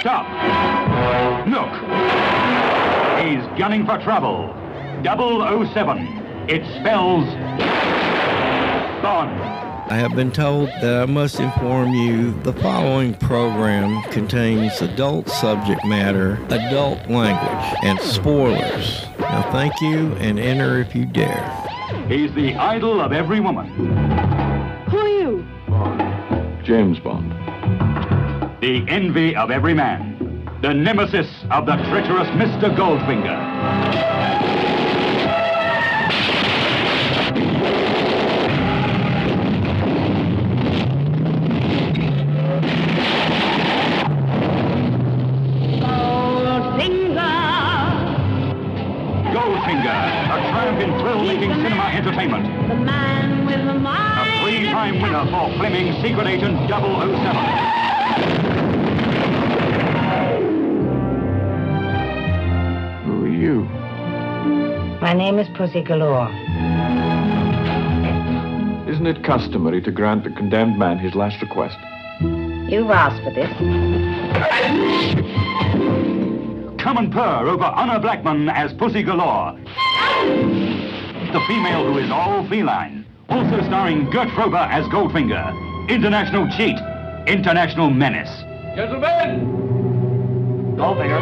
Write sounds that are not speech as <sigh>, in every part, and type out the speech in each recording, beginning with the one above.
Stop. Look. He's gunning for trouble. 007. It spells Bond. I have been told that I must inform you the following program contains adult subject matter, adult language, and spoilers. Now, thank you and enter if you dare. He's the idol of every woman. Who are you? James Bond. The envy of every man. The nemesis of the treacherous Mr. Goldfinger. Goldfinger, entertainment. The man with the mind. A mind. three-time winner for Fleming Secret Agent 007. Who are you? My name is Pussy Galore. Isn't it customary to grant the condemned man his last request? You've asked for this. Come and purr over Honor Blackman as Pussy Galore. The female who is all feline. Also starring Gert Fröbe as Goldfinger. International cheat. International menace. Gentlemen! Goldfinger,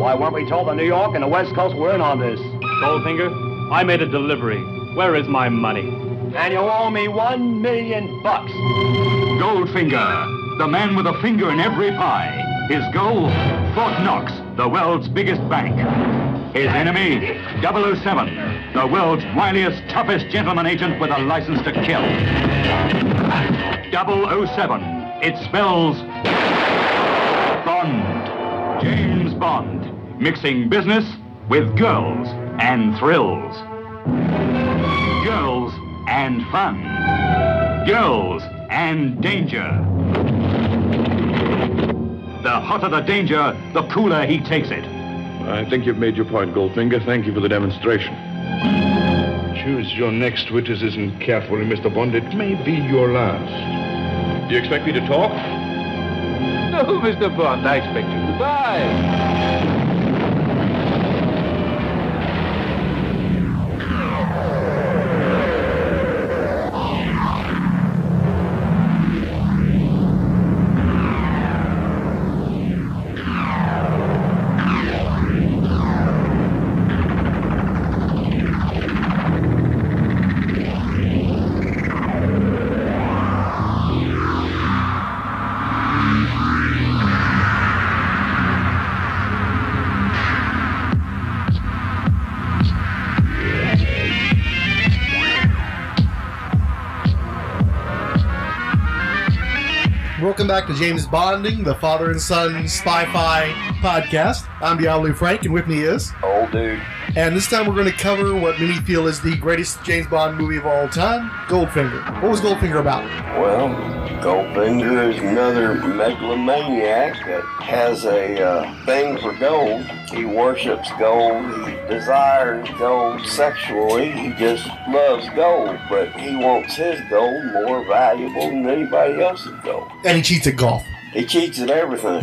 why weren't we told the New York and the West Coast were in on this? Goldfinger, I made a delivery. Where is my money? And you owe me one million bucks. Goldfinger, the man with a finger in every pie. His goal, Fort Knox, the world's biggest bank. His enemy, 007, the world's wiliest, toughest gentleman agent with a license to kill. 007, it spells Bond. James Bond, mixing business with girls and thrills. Girls and fun. Girls and danger. The hotter the danger, the cooler he takes it. I think you've made your point, Goldfinger. Thank you for the demonstration. Choose your next witticism carefully, Mr. Bond. It may be your last. Do you expect me to talk? No, Mr. Bond, I expect you to die. Back to James Bonding, the father and son spy-fi podcast. I'm Diabolu Frank, and with me is Old dude. And this time we're going to cover what many feel is the greatest James Bond movie of all time, Goldfinger. What was Goldfinger about? Well, Goldfinger is another megalomaniac that has a uh, thing for gold. He worships gold. He desires gold sexually. He just loves gold, but he wants his gold more valuable than anybody else's gold. And he cheats at golf. He cheats at everything.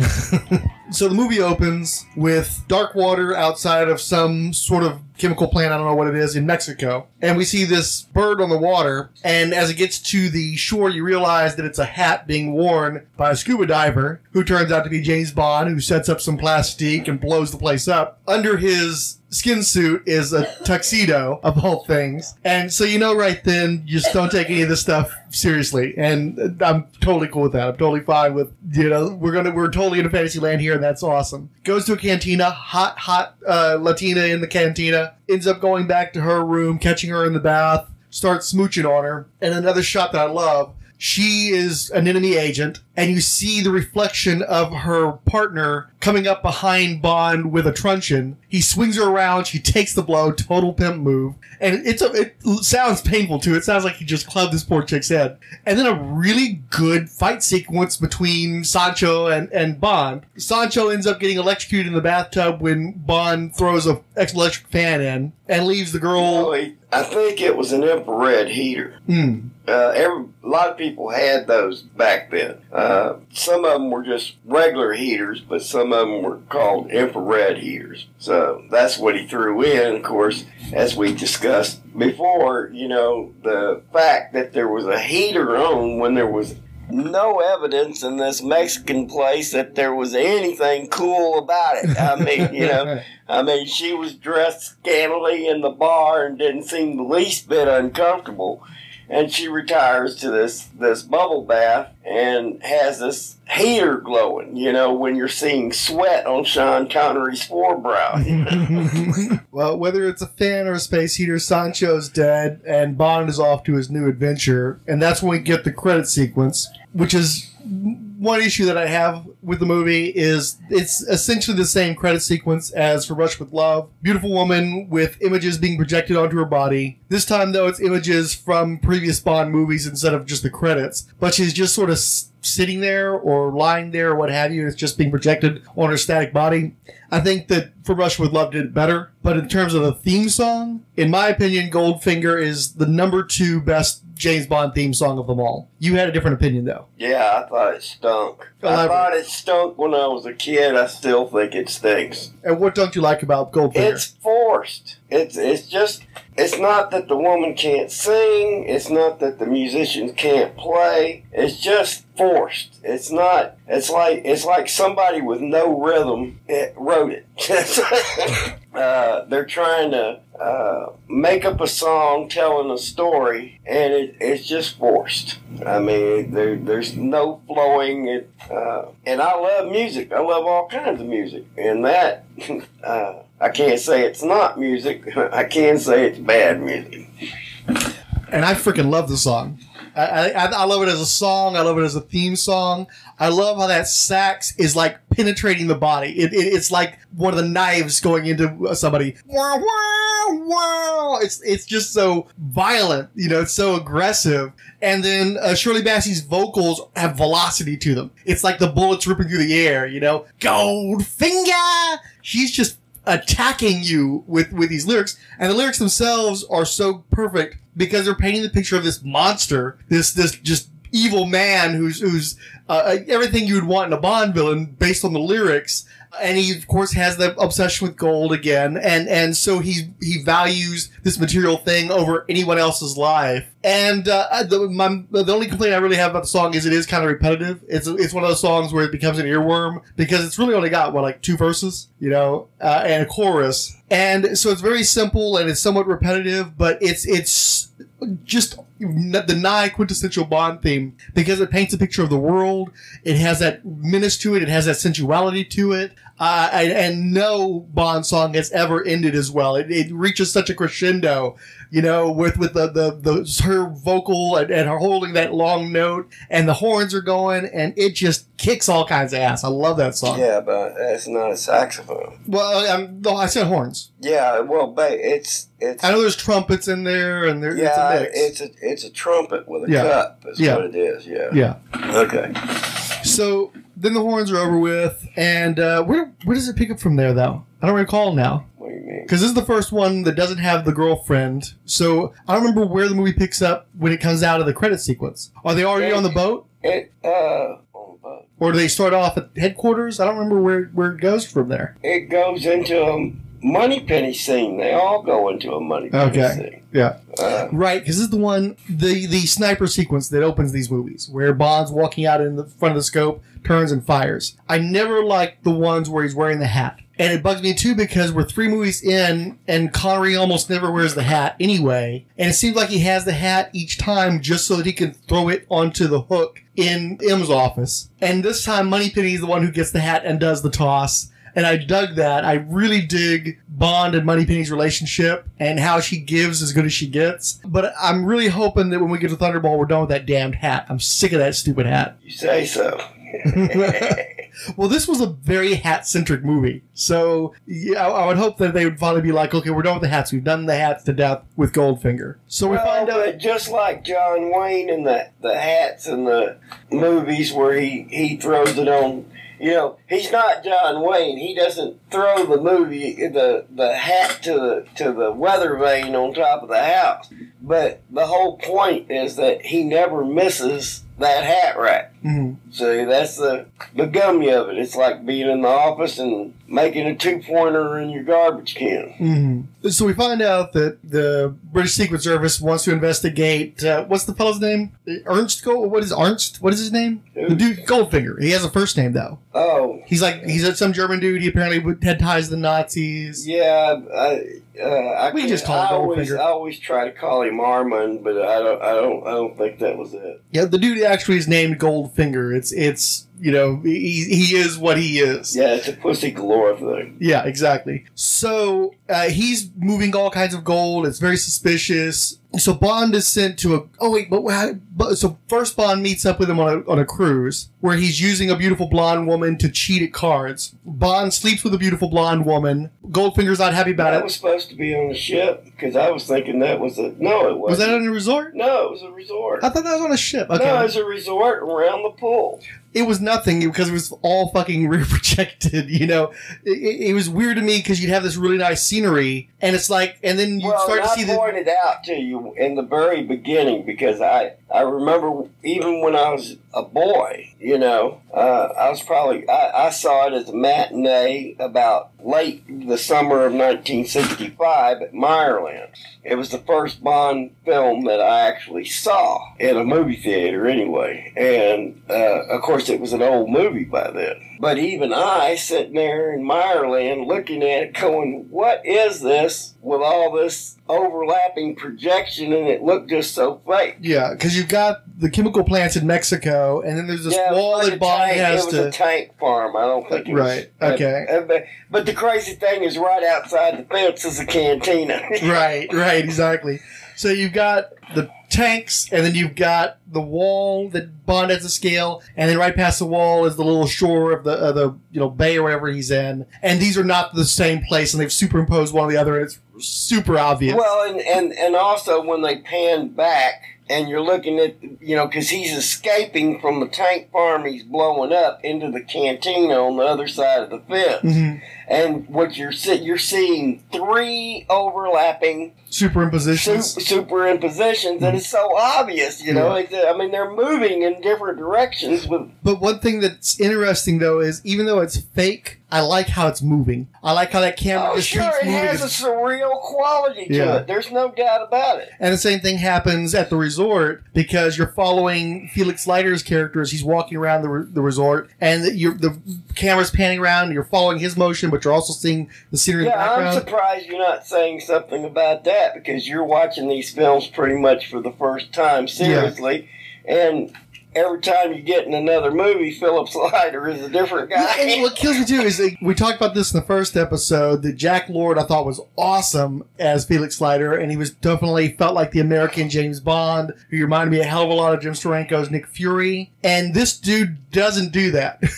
<laughs> So the movie opens with dark water outside of some sort of chemical plant, I don't know what it is, in Mexico. And we see this bird on the water, and as it gets to the shore, you realize that it's a hat being worn by a scuba diver who turns out to be James Bond, who sets up some plastique and blows the place up. Under his skin suit is a tuxedo of all things. And so you know right then, you just don't take any of this stuff seriously. And I'm totally cool with that. I'm totally fine with, you know, we're gonna, we're totally in a fantasy land here and that's awesome. Goes to a cantina, hot, hot, uh, Latina in the cantina, ends up going back to her room, catching her in the bath, starts smooching on her. And another shot that I love she is an enemy agent and you see the reflection of her partner coming up behind Bond with a truncheon. He swings her around. She takes the blow. Total pimp move. And it's a, it sounds painful too. It sounds like he just clubbed this poor chick's head. And then a really good fight sequence between Sancho and, and Bond. Sancho ends up getting electrocuted in the bathtub when Bond throws a electric fan in and leaves the girl. I think it was an infrared heater. Hmm. Uh, every, a lot of people had those back then. Uh, Uh, some of them were just regular heaters, but some of them were called infrared heaters. So that's what he threw in. Of course, as we discussed before, you know, the fact that there was a heater on when there was no evidence in this Mexican place that there was anything cool about it. I mean, you know, I mean, she was dressed scantily in the bar and didn't seem the least bit uncomfortable. And she retires to this this bubble bath and has this hair glowing. You know, when you're seeing sweat on Sean Connery's forebrow. <laughs> <laughs> well, whether it's a fan or a space heater, Sancho's dead, and Bond is off to his new adventure, and that's when we get the credit sequence, which is one issue that I have with the movie is it's essentially the same credit sequence as From Russia with Love. Beautiful woman with images being projected onto her body. This time, though, it's images from previous Bond movies instead of just the credits. But she's just sort of s- sitting there or lying there or what have you. It's just being projected on her static body. I think that From Russia with Love did it better. But in terms of the theme song, in my opinion, Goldfinger is the number two best James Bond theme song of them all. You had a different opinion, though. yeah, I thought it stunk. I thought it stunk when I was a kid. I still think it stinks. And what don't you like about Goldfinger? It's forced. It's it's just it's not that the woman can't sing. It's not that the musicians can't play. It's just forced. It's not. It's like it's like somebody with no rhythm wrote it. <laughs> uh, they're trying to uh, make up a song telling a story, and it, it's just forced. I mean, there, there's no flowing. It, uh, and I love music. I love all kinds of music, and that <laughs> uh, I can't say it's not music. <laughs> I can say it's bad music. and I freaking love the song. I, I, I love it as a song. I love it as a theme song. I love how that sax is like penetrating the body. It, it, it's like one of the knives going into somebody. Wow, wow, wow. It's it's just so violent. You know, it's so aggressive. And then uh, Shirley Bassey's vocals have velocity to them. It's like the bullets ripping through the air. You know, Goldfinger. She's just attacking you with with these lyrics and the lyrics themselves are so perfect because they're painting the picture of this monster this this just evil man who's who's uh, everything you would want in a bond villain based on the lyrics and he of course has the obsession with gold again. And and so he he values this material thing over anyone else's life. And uh, the, my, the only complaint I really have about the song is it is kind of repetitive. It's it's one of those songs where it becomes an earworm because it's really only got what like two verses, you know, uh, and a chorus, and so it's very simple and it's somewhat repetitive, but it's it's just the nigh quintessential Bond theme because it paints a picture of the world. It has that menace to it. It has that sensuality to it. Uh, and, and no Bond song has ever ended as well. It, it reaches such a crescendo, you know, with with the the, the her vocal and, and her holding that long note, and the horns are going, and it just kicks all kinds of ass. I love that song. Yeah, but it's not a saxophone. Well, um, no, I said horns. Yeah, well, but it's it's I know there's trumpets in there, and there, yeah, it's a mix. it's a it's a trumpet with a Yeah. cup. Is Yeah. what it is. Yeah. yeah. Okay. So then the horns are over with, and uh, where where does it pick up from there though? I don't recall now What do you mean? because this is the first one that doesn't have the girlfriend. So I don't remember where the movie picks up when it comes out of the credit sequence. Are they already on the boat, It uh, on the boat. or do they start off at headquarters? I don't remember where where it goes from there. it goes into a Moneypenny scene. They all go into a Moneypenny Okay. scene. Yeah. Uh, Right, because this is the one, the the sniper sequence that opens these movies, where Bond's walking out in the front of the scope, turns and fires. I never liked the ones where he's wearing the hat, and it bugs me too because we're three movies in, and Connery almost never wears the hat anyway, and it seems like he has the hat each time just so that he can throw it onto the hook in M's office. And this time, Moneypenny is the one who gets the hat and does the toss. And I dug that. I really dig Bond and Moneypenny's relationship and how she gives as good as she gets. But I'm really hoping that when we get to Thunderball, we're done with that damned hat. I'm sick of that stupid hat. You say so. <laughs> well, this was a very hat centric movie. So yeah, I, I would hope that they would finally be like, okay, we're done with the hats. We've done the hats to death with Goldfinger. So we well, find out. just like John Wayne and the the hats in the movies where he he throws it on. You know, he's not John Wayne. He doesn't throw the movie the the hat to the to the weather vane on top of the house. But the whole point is that he never misses that hat rack. Mhm. See, that's the the gummy of it. It's like being in the office and making a two pointer in your garbage can. Mhm. So we find out that the British Secret Service wants to investigate. Uh, what's the fellow's name? Ernst Gold. What is Ernst? What is his name? The dude Goldfinger. He has a first name though. Oh, He's like he's some German dude. He apparently had ties to the Nazis. yeah. I, uh, I We just call him I always, Goldfinger. I always try to call him Armand, but I don't. I don't. I don't think that was it. Yeah, the dude actually is named Goldfinger. It's it's you know he he is what he is. Yeah, it's a pussy galore thing. Yeah, exactly. So uh, he's moving all kinds of gold. It's very suspicious. So Bond is sent to a. Oh wait, but, but so first Bond meets up with him on a on a cruise where he's using a beautiful blonde woman to cheat at cards. Bond sleeps with a beautiful blonde woman. Goldfinger's not happy about That it. That was supposed to be on the ship because I was thinking that was a no. It wasn't. Was that on a resort? No, it was a resort. I thought that was on a ship. Okay. No, it was a resort around the pool. It was nothing because it was all fucking <laughs> rear projected. You know, it, it- was weird to me because you'd have this really nice scenery, and it's like, and then you well, start to I see the pointed out to you in the very beginning because I I remember even when I was a boy, you know, uh, I was probably I, I saw it as a matinee about late the summer of 1965 at Meyerland. It was the first Bond film that I actually saw in a movie theater, anyway, and uh, of course it was an old movie by then. But even I, sitting there in Meyerland, looking at it, going, "What is this?" With all this overlapping projection, and it looked just so fake. yeah, because you've got the chemical plants in Mexico, and then there's this Yeah, wall that tank- has It was to. a tank farm. I don't think it was. Right, okay. uh, but, but the crazy thing is, right outside the fence is a cantina. <laughs> right, right, exactly. So you've got the tanks, and then you've got the wall that Bond has to scale, and then right past the wall is the little shore of the the you know bay or wherever he's in. And these are not the same place, and they've superimposed one on the other. And it's super obvious. Well, and, and, and also when they pan back and you're looking at, you know, because he's escaping from the tank farm he's blowing up into the cantina on the other side of the fence. Mhm. And what you're see- you're seeing three overlapping Superimpositions. su- superimpositions, and it's so obvious, you know. It's, I mean, they're moving in different directions with But one thing that's interesting though is even though it's fake, I like how it's moving. I like how that camera Oh, just sure, keeps it moving. has a surreal quality to Yeah. it. There's no doubt about it. And the same thing happens at the resort because you're following Felix Leiter's character as he's walking around the, re- the resort, and you're, the camera's panning around. And you're following his motion, but you're also seeing the scenery in the Yeah, I'm surprised you're not saying something about that because you're watching these films pretty much for the first time seriously, and every time you get in another movie, Felix Leiter is a different Yeah, and guy. what kills me too is we talked about this in the first episode. That Jack Lord I thought was awesome as Felix Leiter, and he was definitely felt like the American James Bond, who reminded me a hell of a lot of Jim Steranko's Nick Fury. And this dude doesn't do that. <laughs>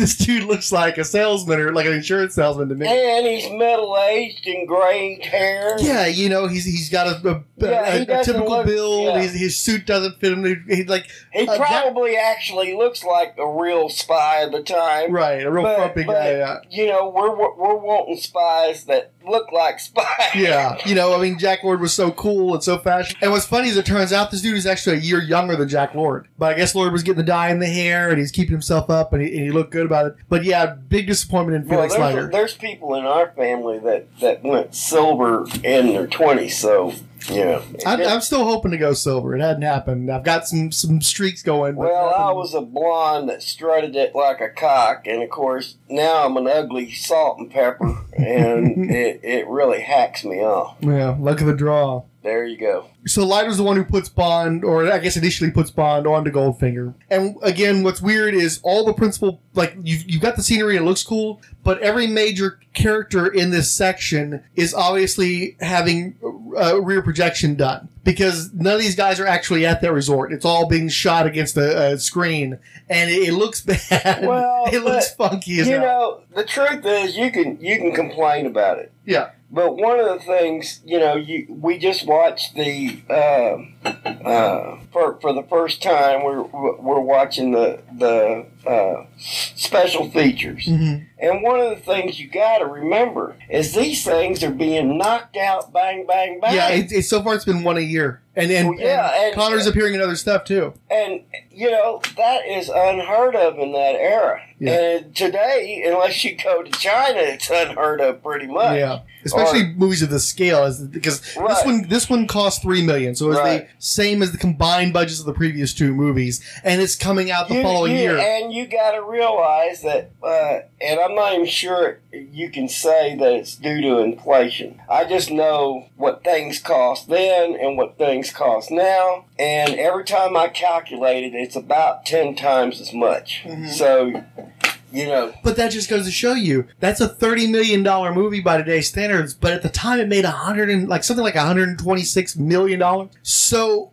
this dude looks like a salesman or like an insurance salesman to me. and he's middle aged and gray hair. Yeah, you know he's he's got a, a, Yeah, a, a typical look- build. yeah. His, his suit doesn't fit him. He, like He uh, probably actually looks like a real spy at the time. right, a real But- frumpy but, guy. Yeah. You know, we're, we're we're wanting spies that look like spies. Yeah, <laughs> you know, I mean, Jack Lord was so cool and so fashion. And what's funny is it turns out this dude is actually a year younger than Jack Lord. But I guess Lord was getting the dye in the hair and he's keeping himself up and he, and he looked good about it. But yeah, big disappointment in Well, there's, Leiter. there's people in our family that, that went silver in their 20s, so Yeah. I, I'm still hoping to go silver. It hadn't happened. I've got some some streaks going. but Well, I was a blonde that strutted it like a cock, and of course now I'm an ugly salt and pepper, and <laughs> it, it really hacks me off. yeah, luck of the draw. There you go. So Leiter's the one who puts Bond, or I guess initially puts Bond onto Goldfinger. And again, what's weird is all the principal, like you've, you've got the scenery, it looks cool, but every major character in this section is obviously having uh, rear projection done because none of these guys are actually at that resort. It's all being shot against a, a screen, and it, it looks <laughs> bad. Well, it looks funky as You hell. know, the truth is, you can you can complain about it. Yeah. But one of the things, you know, you we just watched the uh, uh, for for the first time. We're we're watching the the uh, special features, Mhm. and one of the things you got to remember is these things are being knocked out, bang, bang, bang. Yeah, it, it, so far it's been one a year, and and, Well, yeah, and and- Connor's appearing in other stuff too. And you know that is unheard of in that era. Yeah. And today, unless you go to China, it's unheard of pretty much. Yeah, especially Or- movies of this scale, is because this one this one cost three million, so it's Right. the same as the combined budgets of the previous two movies, and it's coming out the You- following you- year. You got to realize that, uh, and I'm not even sure you can say that it's due to inflation. I just know what things cost then and what things cost now, and every time I calculate it, it's about ten times as much. Mm-hmm. So, you know, But that just goes to show you that's a thirty million dollar movie by today's standards. But at the time, it made a hundred and like something like hundred and twenty six million dollars. So.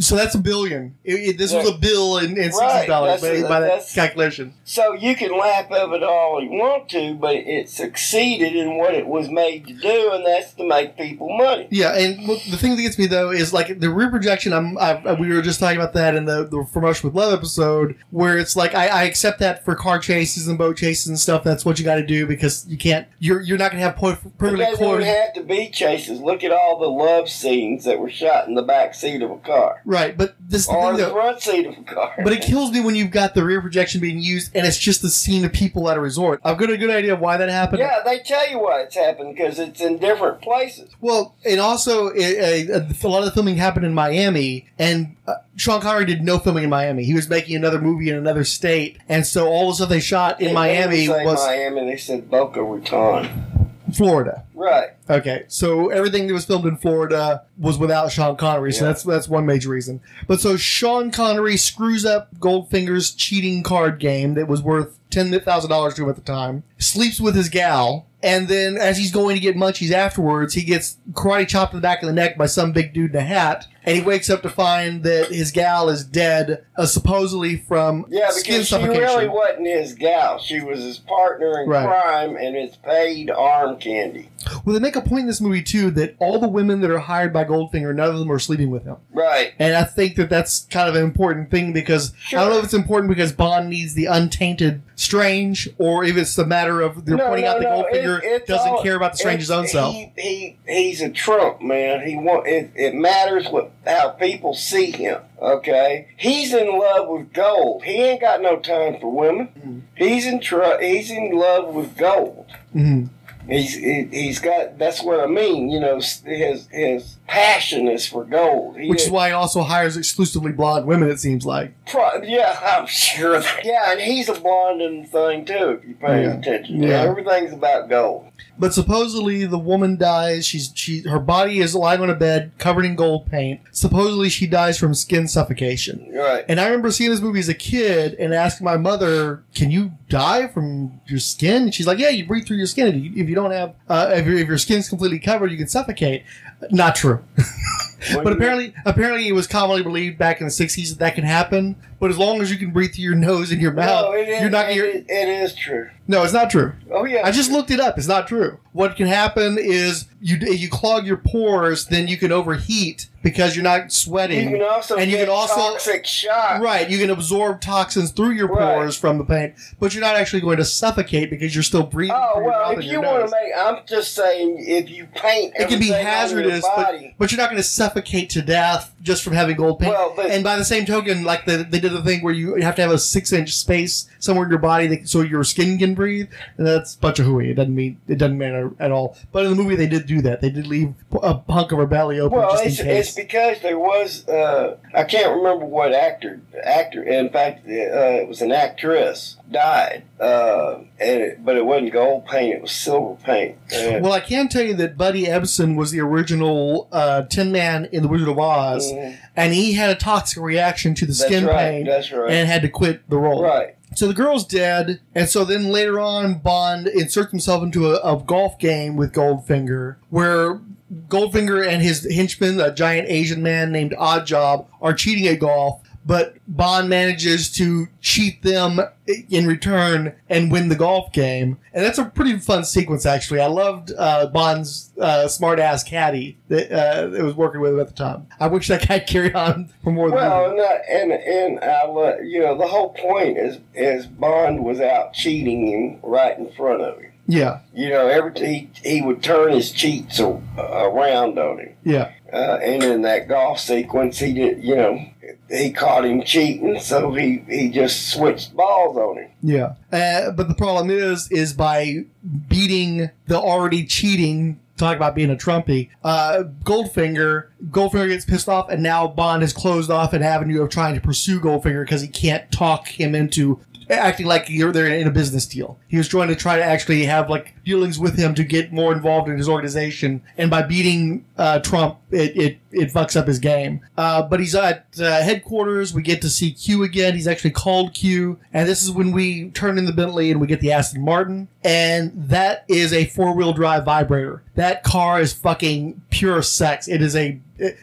So that's a billion. It, it- this was a bill in, in Right, sixty dollars by, by that calculation. So you can laugh of it all you want to, but it succeeded in what it was made to do, and that's to make people money. Yeah, and the thing that gets me though is like the rear projection. I'm I, we were just talking about that in the the From Russia with love episode, where it's like I, I accept that for car chases and boat chases and stuff. That's what you got to do because you can't. You're you're not gonna have po- It perfectly doesn't have to be chases. Look at all the love scenes that were shot in the back seat of a car Right, but this or thing the though. front seat of a car. But it kills me when you've got the rear projection being used and it's just the scene of people at a resort. I've got a good idea of why that happened. yeah, they tell you why it's happened because it's in different places. Well, and also a, a, a lot of the filming happened in Miami, and uh, Sean Connery did no filming in Miami. He was making another movie in another state, and so all the stuff they shot in They Miami was Miami. They said Boca Raton. Florida. Right. Okay, so everything that was filmed in Florida was without Sean Connery, so Yeah. that's that's one major reason. But so Sean Connery screws up Goldfinger's cheating card game that was worth ten thousand dollars to him at the time. Sleeps with his gal, and then as he's going to get munchies afterwards, he gets karate chopped in the back of the neck by some big dude in a hat, and he wakes up to find that his gal is dead, uh, supposedly from Yeah, skin because she suffocation. really wasn't his gal. She was his partner in Right. crime, and it's paid arm candy. Well, they make a point in this movie too that all the women that are hired by Goldfinger, none of them are sleeping with him. Right. And I think that that's kind of an important thing because I don't know if it's important because Bond needs the untainted Strange, or if it's the matter of they're pointing out that Goldfinger it's doesn't all- care about the Strange's own it's- self. He, he he's a Trump man. He want it, it matters what how people see him. Okay, he's in love with gold. He ain't got no time for women. Mm-hmm. He's in tr- He's in love with gold. Mhm. He's he, he's got. That's what I mean. You know, his his passion is for gold. He Which is why he also hires exclusively blonde women. It seems like. Pro- yeah, <laughs> I'm sure. That, yeah, and he's a blonde the thing too. If you pay Yeah. attention, Yeah. everything's about gold. But supposedly the woman dies. She's she her body is lying on a bed covered in gold paint. Supposedly she dies from skin suffocation. Right. And I remember seeing this movie as a kid and asking my mother, "Can you die from your skin?" And she's like, "Yeah, you breathe through your skin. If you, if you don't have, uh, if, your, if your skin's completely covered, you can suffocate." Not true. but apparently, apparently, it was commonly believed back in the '60s that that can happen. But as long as you can breathe through your <laughs> nose and your mouth, No, it is, you're not. it, You're, is- it is true. no, it's not true. Oh yeah. I just looked it up. It's not true. What can happen is you you clog your pores, then you can overheat because you're not You sweating. can also and you can also toxic shock. Right, you can absorb toxins through your Right. pores from the paint, but you're not actually going to suffocate because you're still breathing. Oh well, if you want to make, I'm just saying, if you paint, it can be hazardous, but, but you're not going to suffocate to death just from having gold paint. Well, but- and by the same token, like the, they did the thing where you have to have a six inch space somewhere in your body that, so your skin can breathe, and that's a bunch of hooey. It doesn't mean it doesn't matter at all. But in the movie, they did do that. They did leave a hunk of her belly open Well, just it's, in case. it's because there was uh, I can't remember what actor actor. In fact, uh, it was an actress died, uh, and it, but it wasn't gold paint; it was silver paint. And- Well, I can tell you that Buddy Ebsen was the original uh, Tin Man in The Wizard of Oz, Mhm. and he had a toxic reaction to the That's skin right, paint that's right. and had to quit the role. right. So the girl's dead, and so then later on, Bond inserts himself into a, a golf game with Goldfinger, where Goldfinger and his henchman, a giant Asian man named Oddjob, are cheating at golf. But Bond manages to cheat them in return and win the golf game, and that's a pretty fun sequence. Actually, I loved uh, Bond's uh, smart ass caddy that uh, that was working with him at the time. I wish that guy <laughs> carried on for more than Well, and, and and I, lo- you know, the whole point is is Bond was out cheating him right in front of him. Yeah, You know, every he, he would turn his cheats a, around on him. yeah. Uh, and in that golf sequence, he did, you know, he caught him cheating, so he, he just switched balls on him. Yeah, uh, but the problem is, is by beating the already cheating. Talk about being a Trumpy. Uh, Goldfinger, Goldfinger gets pissed off, and now Bond has closed off an avenue of trying to pursue Goldfinger because he can't talk him into acting like you're they're in a business deal. He was trying to try to actually have like dealings with him to get more involved in his organization, and by beating uh, Trump, it, it it fucks up his game. Uh, but he's at uh, headquarters. We get to see Q again. He's actually called Q, and this is when we turn in the Bentley and we get the Aston Martin, and that is a four wheel drive vibrator. That car is fucking pure sex. It is a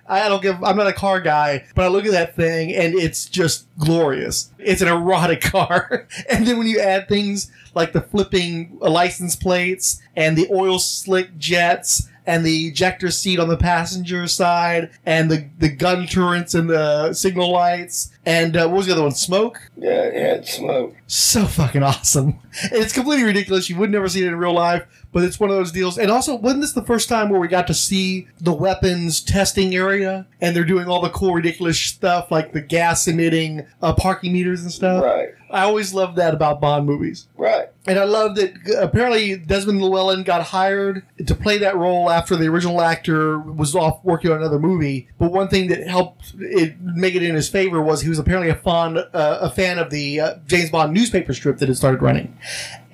I don't give. I'm not a car guy, but I look at that thing and it's just glorious. It's an erotic <laughs> car, and then when you add things like the flipping license plates and the oil slick jets and the ejector seat on the passenger side and the the gun turrets and the signal lights and uh, what was the other one? Smoke. Yeah, it had smoke. So fucking awesome. <laughs> It's completely ridiculous. You would never see it in real life, but it's one of those deals. And also, wasn't this the first time where we got to see the weapons testing area and they're doing all the cool, ridiculous stuff like the gas emitting uh, parking meters and stuff? Right, I always loved that about Bond movies. right. And I love that uh, apparently Desmond Llewellyn got hired to play that role after the original actor was off working on another movie. But one thing that helped it make it in his favor was he was apparently a fond uh, a fan of the uh, James Bond newspaper strip that had started running,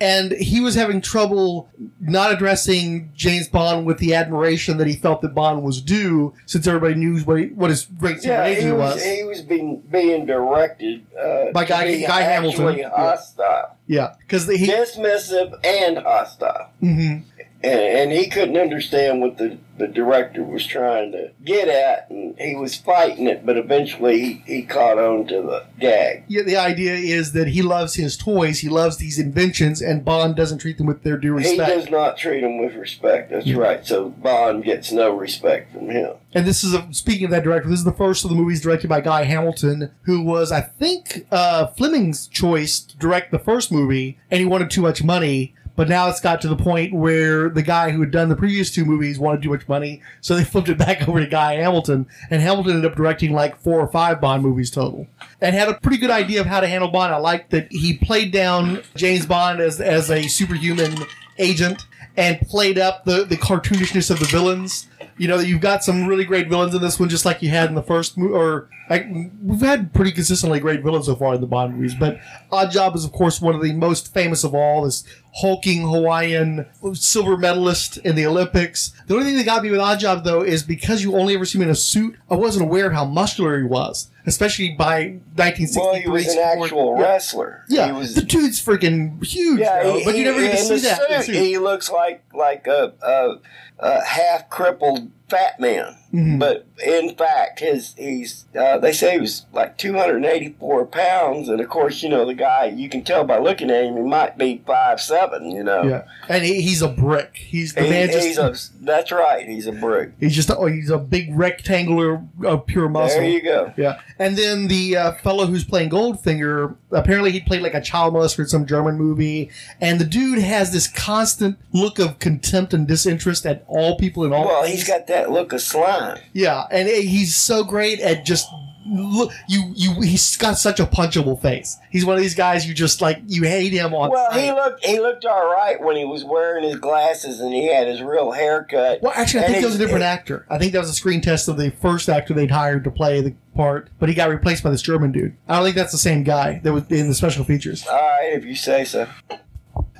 and he was having trouble not addressing James Bond with the admiration that he felt that Bond was due, since everybody knew what, he, what his great Yeah, he was, was. he was being being directed uh, By Guy- be Guy Hamilton. actually Yeah. Hostile, yeah, because he. dismissive, and hostile. mhm. And, and he couldn't understand what the, the director was trying to get at, and he was fighting it, but eventually he, he caught on to the gag. Yeah, the idea is that he loves his toys, he loves these inventions, and Bond doesn't treat them with their due respect. He does not treat them with respect. That's Yeah. right. So Bond gets no respect from him. And this is a, speaking of that director. This is the first of the movies directed by Guy Hamilton, who was, I think, uh, Fleming's choice to direct the first movie, and he wanted too much money. But now it's got to the point where the guy who had done the previous two movies wanted too much money, so they <laughs> flipped it back over to Guy Hamilton, and Hamilton ended up directing like four or five Bond movies total, and had a pretty good idea of how to handle Bond. I liked that he played down James Bond as as a superhuman agent and played up the the cartoonishness of the villains. You know, that you've got some really great villains in this one, just like you had in the first movie. Or like, we've had pretty consistently great villains so far in the Bond movies. But Oddjob is, of course, one of the most famous of all. This hulking Hawaiian silver medalist in the Olympics. The only thing that got me with Oddjob, though, is because you only ever see him in a suit. I wasn't aware of how muscular he was, especially by 1963. Well, he was an actual Yeah. wrestler. Yeah, he was. the dude's freaking huge, Yeah, bro, he- but you he- never even in see that. suit. He looks like like a, a, a half crippled fat man. Mhm. But in fact, his he's uh, they say he was like 284 pounds, and of course, you know the guy. You can tell by looking at him, he might be five seven. You know, Yeah, and he, he's a brick. He's the He- man. Just, he's a that's right. He's a brick. he's just oh, he's a big rectangular of pure muscle. There you go. Yeah, and then the uh, fellow who's playing Goldfinger, apparently he played like a child molester in some German movie, and the dude has this constant look of contempt and disinterest at all people in all. Well, he's got that look of slime. yeah, and he's so great at just look. You you he's got such a punchable face. He's one of these guys you just like you hate him on. Well, sight. he looked he looked all right when he was wearing his glasses and he had his real haircut. Well, actually, I And think that was a different actor. I think that was a screen test of the first actor they'd hired to play the part, but he got replaced by this German dude. I don't think that's the same guy that was in the special features. All right, if you say so.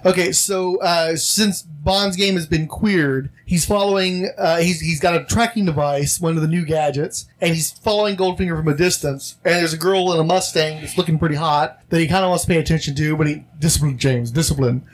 Okay, so uh, since Bond's game has been queered, he's following. Uh, he's he's got a tracking device, one of the new gadgets, and he's following Goldfinger from a distance. And there's a girl in a Mustang that's looking pretty hot that he kind of wants to pay attention to, but he discipline James discipline.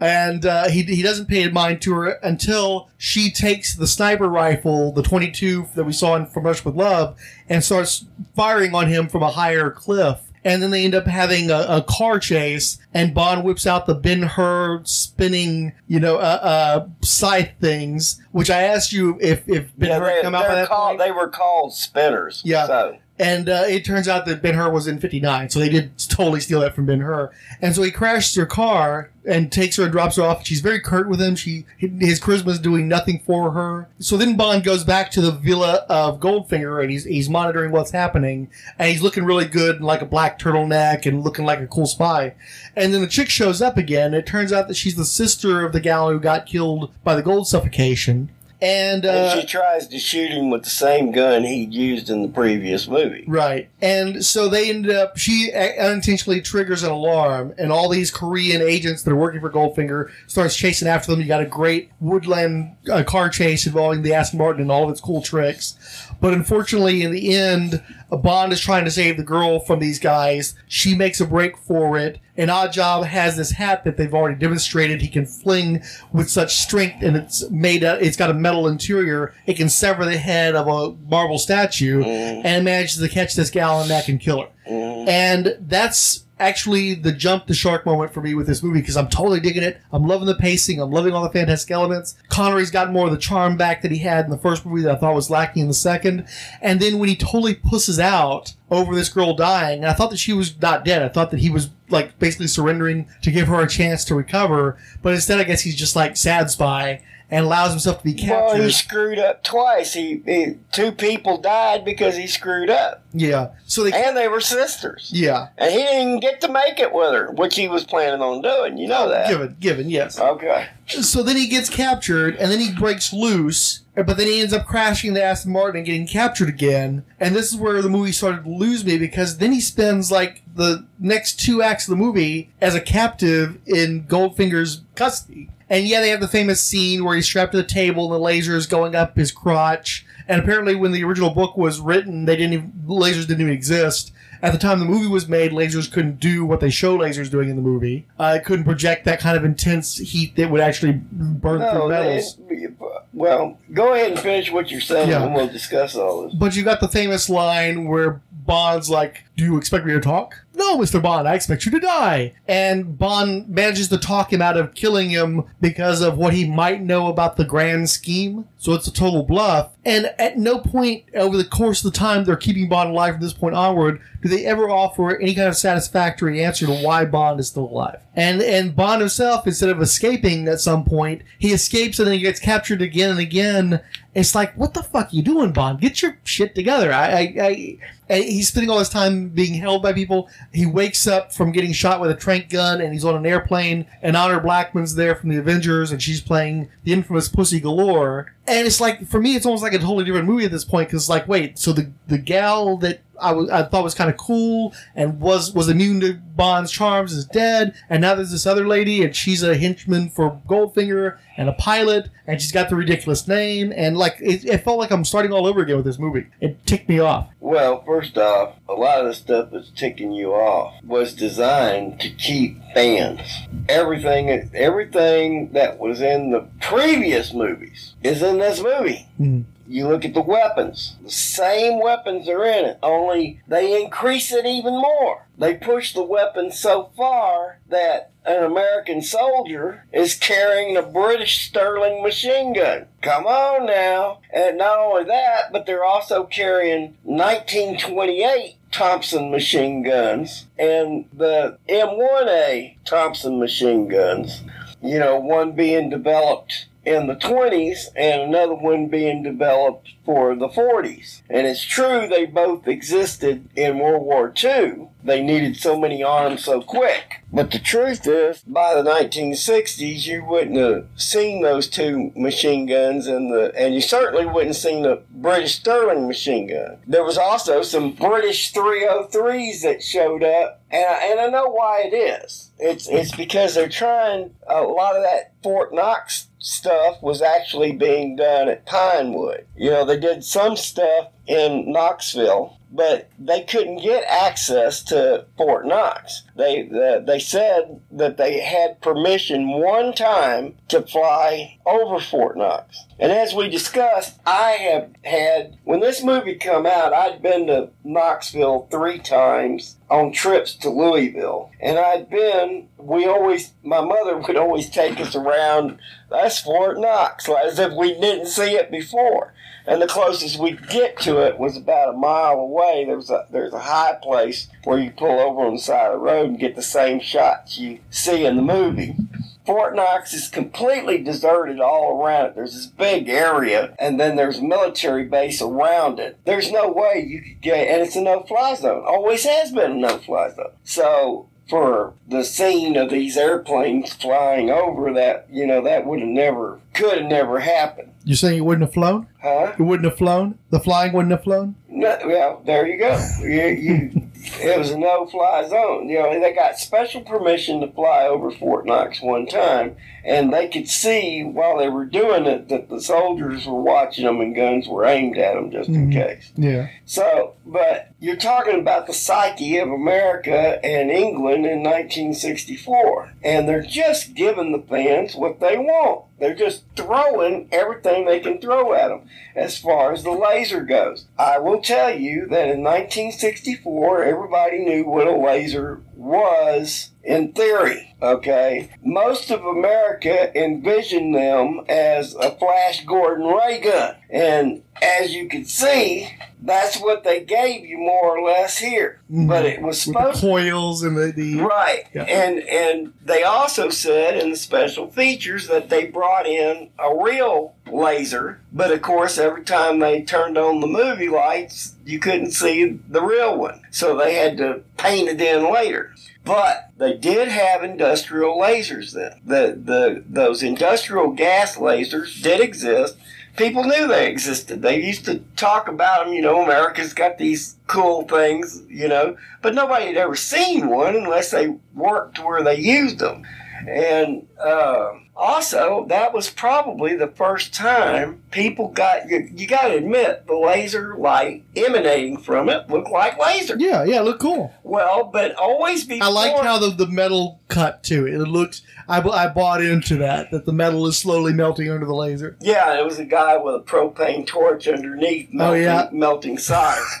And uh, he, he doesn't pay mind to her until she takes the sniper rifle, the 22 that we saw in From Russia with Love, and starts firing on him from a higher cliff and then they end up having a, a car chase, and Bond whips out the Ben Hur spinning, you know, uh, uh, scythe things. Which I asked you if if Ben Yeah, Hur they, come out by that called, they were called spinners. Yeah. So And uh, it turns out that Ben Hur was in '59, so they did totally steal that from Ben Hur. And so he crashes her car and takes her and drops her off. She's very curt with him. She his charisma is doing nothing for her. So then Bond goes back to the villa of Goldfinger and he's he's monitoring what's happening. And he's looking really good like a black turtleneck and looking like a cool spy. And then the chick shows up again. It turns out that she's the sister of the gal who got killed by the gold suffocation. And, uh, and she tries to shoot him with the same gun he'd used in the previous movie. Right. And so they ended up, she unintentionally triggers an alarm, and all these Korean agents that are working for Goldfinger starts chasing after them. You got a great woodland uh, car chase involving the Aston Martin and all of its cool tricks. But unfortunately, in the end, Bond is trying to save the girl from these guys. She makes a break for it. And Oddjob has this hat that they've already demonstrated he can fling with such strength, and it's made. It's got a metal interior. It can sever the head of a marble statue, mm. and manages to catch this gal in the neck and kill her. Mm. And that's actually the jump the shark moment for me with this movie because I'm totally digging it. I'm loving the pacing. I'm loving all the fantastic elements. Connery's got more of the charm back that he had in the first movie that I thought was lacking in the second. And then when he totally pusses out over this girl dying, and I thought that she was not dead. I thought that he was like basically surrendering to give her a chance to recover. But instead, I guess he's just like sad spy and allows himself to be captured. Well, he screwed up twice. He, he two people died because he screwed up, yeah. So they and they were sisters. yeah. And he didn't get to make it with her, which he was planning on doing. You know that. Given, given, yes. Okay. So then he gets captured, and then he breaks loose, but then he ends up crashing the Aston Martin and getting captured again. And this is where the movie started to lose me because then he spends like the next two acts of the movie as a captive in Goldfinger's custody. And yeah, they have the famous scene where he's strapped to the table and the laser is going up his crotch. And apparently, when the original book was written, they didn't even, lasers didn't even exist. At the time the movie was made, lasers couldn't do what they show lasers doing in the movie. Uh, it couldn't project that kind of intense heat that would actually burn through No, metals. they- well, go ahead and finish what you're saying, Yeah. and we'll discuss all this. But you got the famous line where Bond's like, Do you expect me to talk? No, Mr. Bond, I expect you to die. And Bond manages to talk him out of killing him because of what he might know about the grand scheme. So it's a total bluff. And at no point over the course of the time they're keeping Bond alive from this point onward do they ever offer any kind of satisfactory answer to why Bond is still alive. And and Bond himself, instead of escaping at some point, he escapes and then he gets captured again and again. It's like, what the fuck you doing, Bond? Get your shit together. I, I, I, he's spending all his time being held by people. He wakes up from getting shot with a trank gun, and he's on an airplane. And Honor Blackman's there from the Avengers, and she's playing the infamous Pussy Galore. And it's like, for me, it's almost like a totally different movie at this point because, like, wait, so the the gal that I was I thought was kind of cool and was was immune to Bond's charms is dead, and now there's this other lady, and she's a henchman for Goldfinger and a pilot, and she's got the ridiculous name, and like it, it felt like I'm starting all over again with this movie. It ticked me off. Well, first off, a lot of the stuff that's ticking you off was designed to keep fans. Everything, everything that was in the previous movies is in this movie. Mhm. You look at the weapons. The same weapons are in it, only they increase it even more. They push the weapons so far that an American soldier is carrying a British Sterling machine gun. Come on now. And not only that, but they're also carrying 1928 Thompson machine guns and the M1A Thompson machine guns. You know, one being developed in the 20s and another one being developed for the 40s. And it's true they both existed in World War II. They needed so many arms so quick. But the truth is, by the 1960s, you wouldn't have seen those two machine guns, and the and you certainly wouldn't have seen the British Sterling machine gun. There was also some British 303s that showed up, and I, and I know why it is. It's it's because they're trying a lot of that Fort Knox stuff was actually being done at Pinewood. You know, they did some stuff in Knoxville, but they couldn't get access to Fort Knox. They uh, they said that they had permission one time to fly over Fort Knox. And as we discussed, I have had when this movie come out, I'd been to Knoxville three times on trips to Louisville, and I'd been. We always, my mother would always take us around. That's Fort Knox, as if we didn't see it before and the closest we'd get to it was about a mile away. There's a there's a high place where you pull over on the side of the road and get the same shots you see in the movie. Fort Knox is completely deserted all around it. There's this big area, and then there's a military base around it. There's no way you could get, and it's a no-fly zone. Always has been a no-fly zone. So for the scene of these airplanes flying over that, you know, that would have never, could have never happened. You're saying it wouldn't have flown? Huh? It wouldn't have flown? The flying wouldn't have flown? No, well, there you go. You, you, <laughs> it was a no-fly zone. You know, they got special permission to fly over Fort Knox one time, and they could see while they were doing it that the soldiers were watching them and guns were aimed at them just in Mhm. case. Yeah. So, but you're talking about the psyche of America and England in 1964, and they're just giving the fans what they want. They're just throwing everything they can throw at them as far as the laser goes. I will tell you that in 1964, everybody knew what a laser was in theory. Okay, most of America envisioned them as a Flash Gordon ray gun, and as you can see, that's what they gave you more or less here. Mm-hmm. But it was With the supposed coils and the, the Right. Yeah. And and they also said in the special features that they brought in a real laser, but of course every time they turned on the movie lights, you couldn't see the real one. So they had to paint it in later. But they did have industrial lasers then. The the those industrial gas lasers did exist. People knew they existed. They used to talk about them, you know, America's got these cool things, you know, but nobody had ever seen one unless they worked where they used them. And uh, also, that was probably the first time people got, you, you got to admit, the laser light emanating from it looked like laser. Yeah, yeah, look cool. Well, but always be. I like how the, the metal cut to it. It looks. I, I bought into that that the metal is slowly melting under the laser. Yeah, it was a guy with a propane torch underneath Oh, melting, yeah. melting solder. <laughs>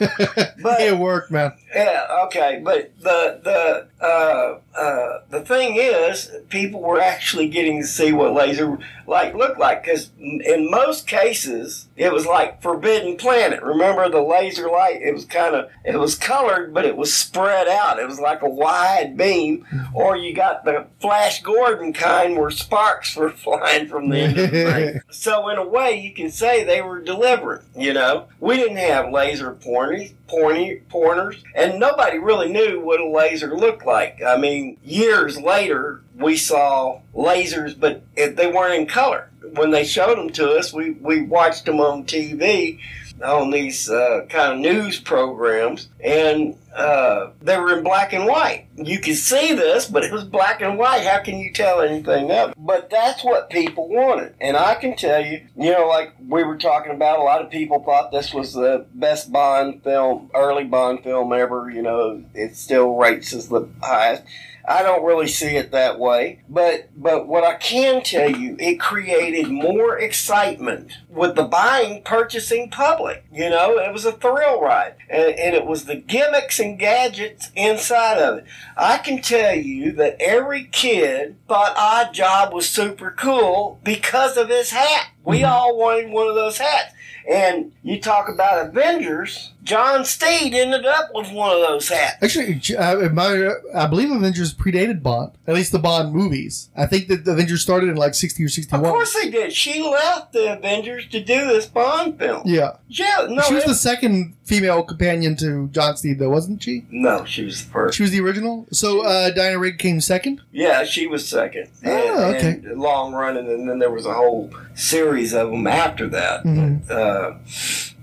But it worked, man. Yeah, okay, but the the uh, uh, the thing is, people were actually getting to see what laser light looked like because in most cases it was like Forbidden Planet. Remember the laser light? It was kind of it was colored, but it was spread out. It was like a wide beam. Mm-hmm. Or you got the Flash Gordon kind where sparks were <laughs> flying from the end of the thing. <laughs> So in a way, you can say they were delivering. You know, we didn't have laser pointers, pointy, pointers, and nobody really knew what a laser looked like. I mean, years later, we saw lasers, but they weren't in color. When they showed them to us, we we watched them on TV on these uh, kind of news programs, and uh, they were in black and white. You could see this, but it was black and white. How can you tell anything of it? But that's what people wanted. And I can tell you, you know, like we were talking about, a lot of people thought this was the best Bond film, early Bond film ever. You know, it still rates as the highest. I don't really see it that way, but but what I can tell you, it created more excitement with the buying, purchasing public. You know, it was a thrill ride, and, and it was the gimmicks and gadgets inside of it. I can tell you that every kid thought Odd Job was super cool because of his hat. We all wanted one of those hats. And you talk about Avengers, John Steed ended up with one of those hats. Actually, uh, my, I believe Avengers predated Bond, at least the Bond movies. I think that the Avengers started in like 60 or 61. Of course they did. She left the Avengers to do this Bond film. Yeah. Yeah, no. she was it- the second female companion to John Steed, though, wasn't she? no, she was the first. She was the original. So uh, Diana Rigg came second. Yeah, she was second. And, Oh, okay. and long running, and then there was a whole series of them after that. Mhm. Uh,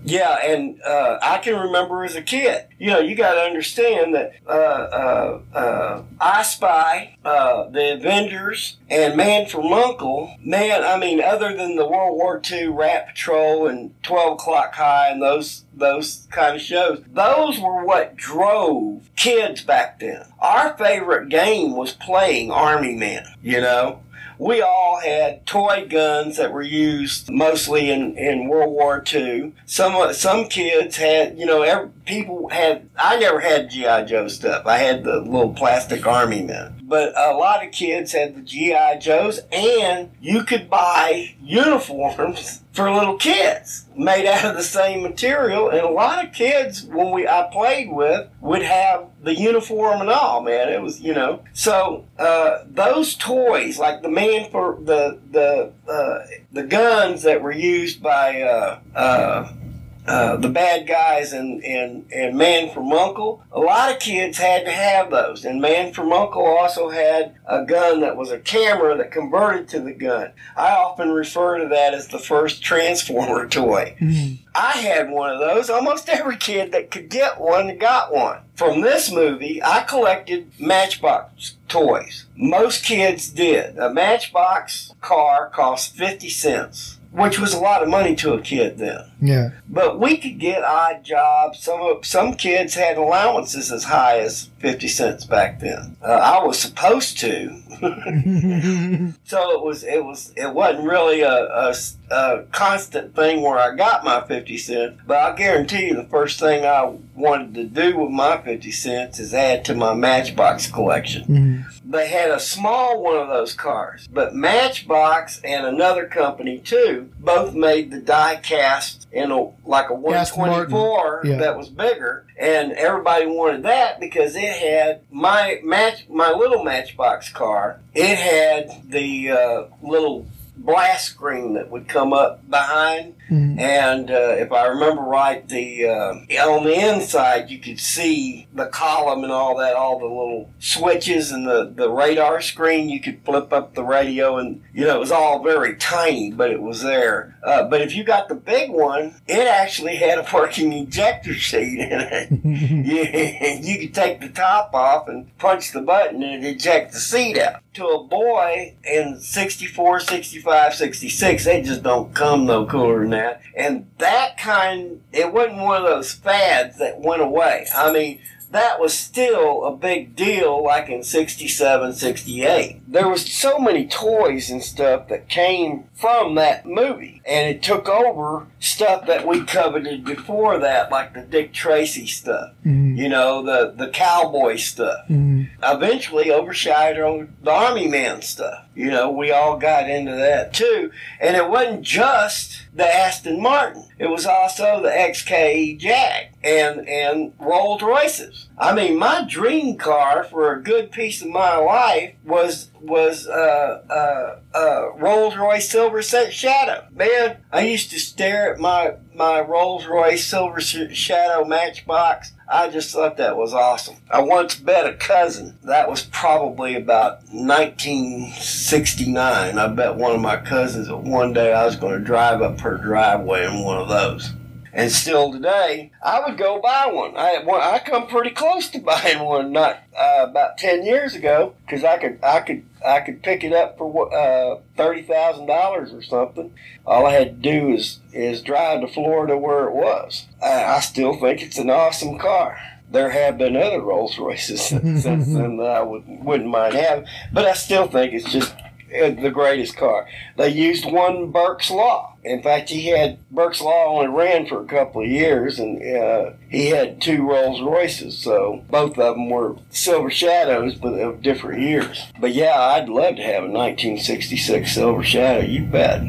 yeah, and uh, I can remember as a kid. You know, you got to understand that uh, uh, uh, I Spy, uh, the Avengers, and Man from Uncle. Man, I mean, other than the World War II Rat Patrol and Twelve O'clock High and those those kind of shows, those were what drove kids back then. Our favorite game was playing Army Men. You know we all had toy guns that were used mostly in, in World War II. Some some kids had, you know, every, people had. I never had GI Joe stuff. I had the little plastic army men. But a lot of kids had the GI Joes, and you could buy uniforms for little kids made out of the same material. And a lot of kids, when we I played with, would have the uniform and all. Man, it was you know. So uh, those toys, like the man for the the uh, the guns that were used by. Uh, uh, the bad guys and, and, and Man from Uncle. A lot of kids had to have those. And Man from Uncle also had a gun that was a camera that converted to the gun. I often refer to that as the first Transformer toy. I had one of those. Almost every kid that could get one got one. From this movie, I collected Matchbox toys. Most kids did. A Matchbox car cost 50 cents, which was a lot of money to a kid then. Yeah. But we could get odd jobs. Some of, some kids had allowances as high as fifty cents back then. Uh, I was supposed to, <laughs> so it was it was it wasn't really a a constant thing where I got my fifty cents. But I guarantee you, the first thing I wanted to do with my fifty cents is add to my Matchbox collection. They had a small one of those cars, but Matchbox and another company too both made the die cast in a like a 124 Yeah. that was bigger, and everybody wanted that because it had my match my little Matchbox car. It had the uh, little blast screen that would come up behind and uh, if I remember right, the uh, on the inside you could see the column and all that, all the little switches and the, the radar screen. You could flip up the radio, and you know it was all very tiny, but it was there. Uh, but if you got the big one, it actually had a working ejector seat in it. <laughs> you, <laughs> you could take the top off and punch the button and eject the seat out. To a boy in 64, 65, 66, they just don't come no cooler than that. And that kind, it wasn't one of those fads that went away. I mean, that was still a big deal like in 67, 68. There was so many toys and stuff that came from that movie. And it took over stuff that we coveted before that, like the Dick Tracy stuff. Mm-hmm. You know, the, the cowboy stuff. Mm-hmm. Eventually overshadowed the Army Man stuff. You know, we all got into that too. And it wasn't just the Aston Martin. It was also the XKE Jag and and Rolls Royces. I mean, my dream car for a good piece of my life was was uh, uh, uh, Rolls Royce Silver Shadow. Man, I used to stare at my my Rolls Royce Silver Shadow Matchbox. I just thought that was awesome. I once bet a cousin. That was probably about 1969. I bet one of my cousins that one day I was going to drive up her driveway in one of those. And still today, I would go buy one. I well, I come pretty close to <laughs> buying one not uh, about ten years ago because I could I could I could pick it up for uh, thirty thousand dollars or something. All I had to do is is drive to Florida where it was. I, I still think it's an awesome car. There have been other Rolls Royces <laughs> since then that I would, wouldn't mind having, but I still think it's just the greatest car. They used one Burke's Law. In fact, he had Burke's Law only ran for a couple of years, and uh, he had two Rolls Royces. So both of them were Silver Shadows, but of different years. But yeah, I'd love to have a 1966 Silver Shadow. You bet.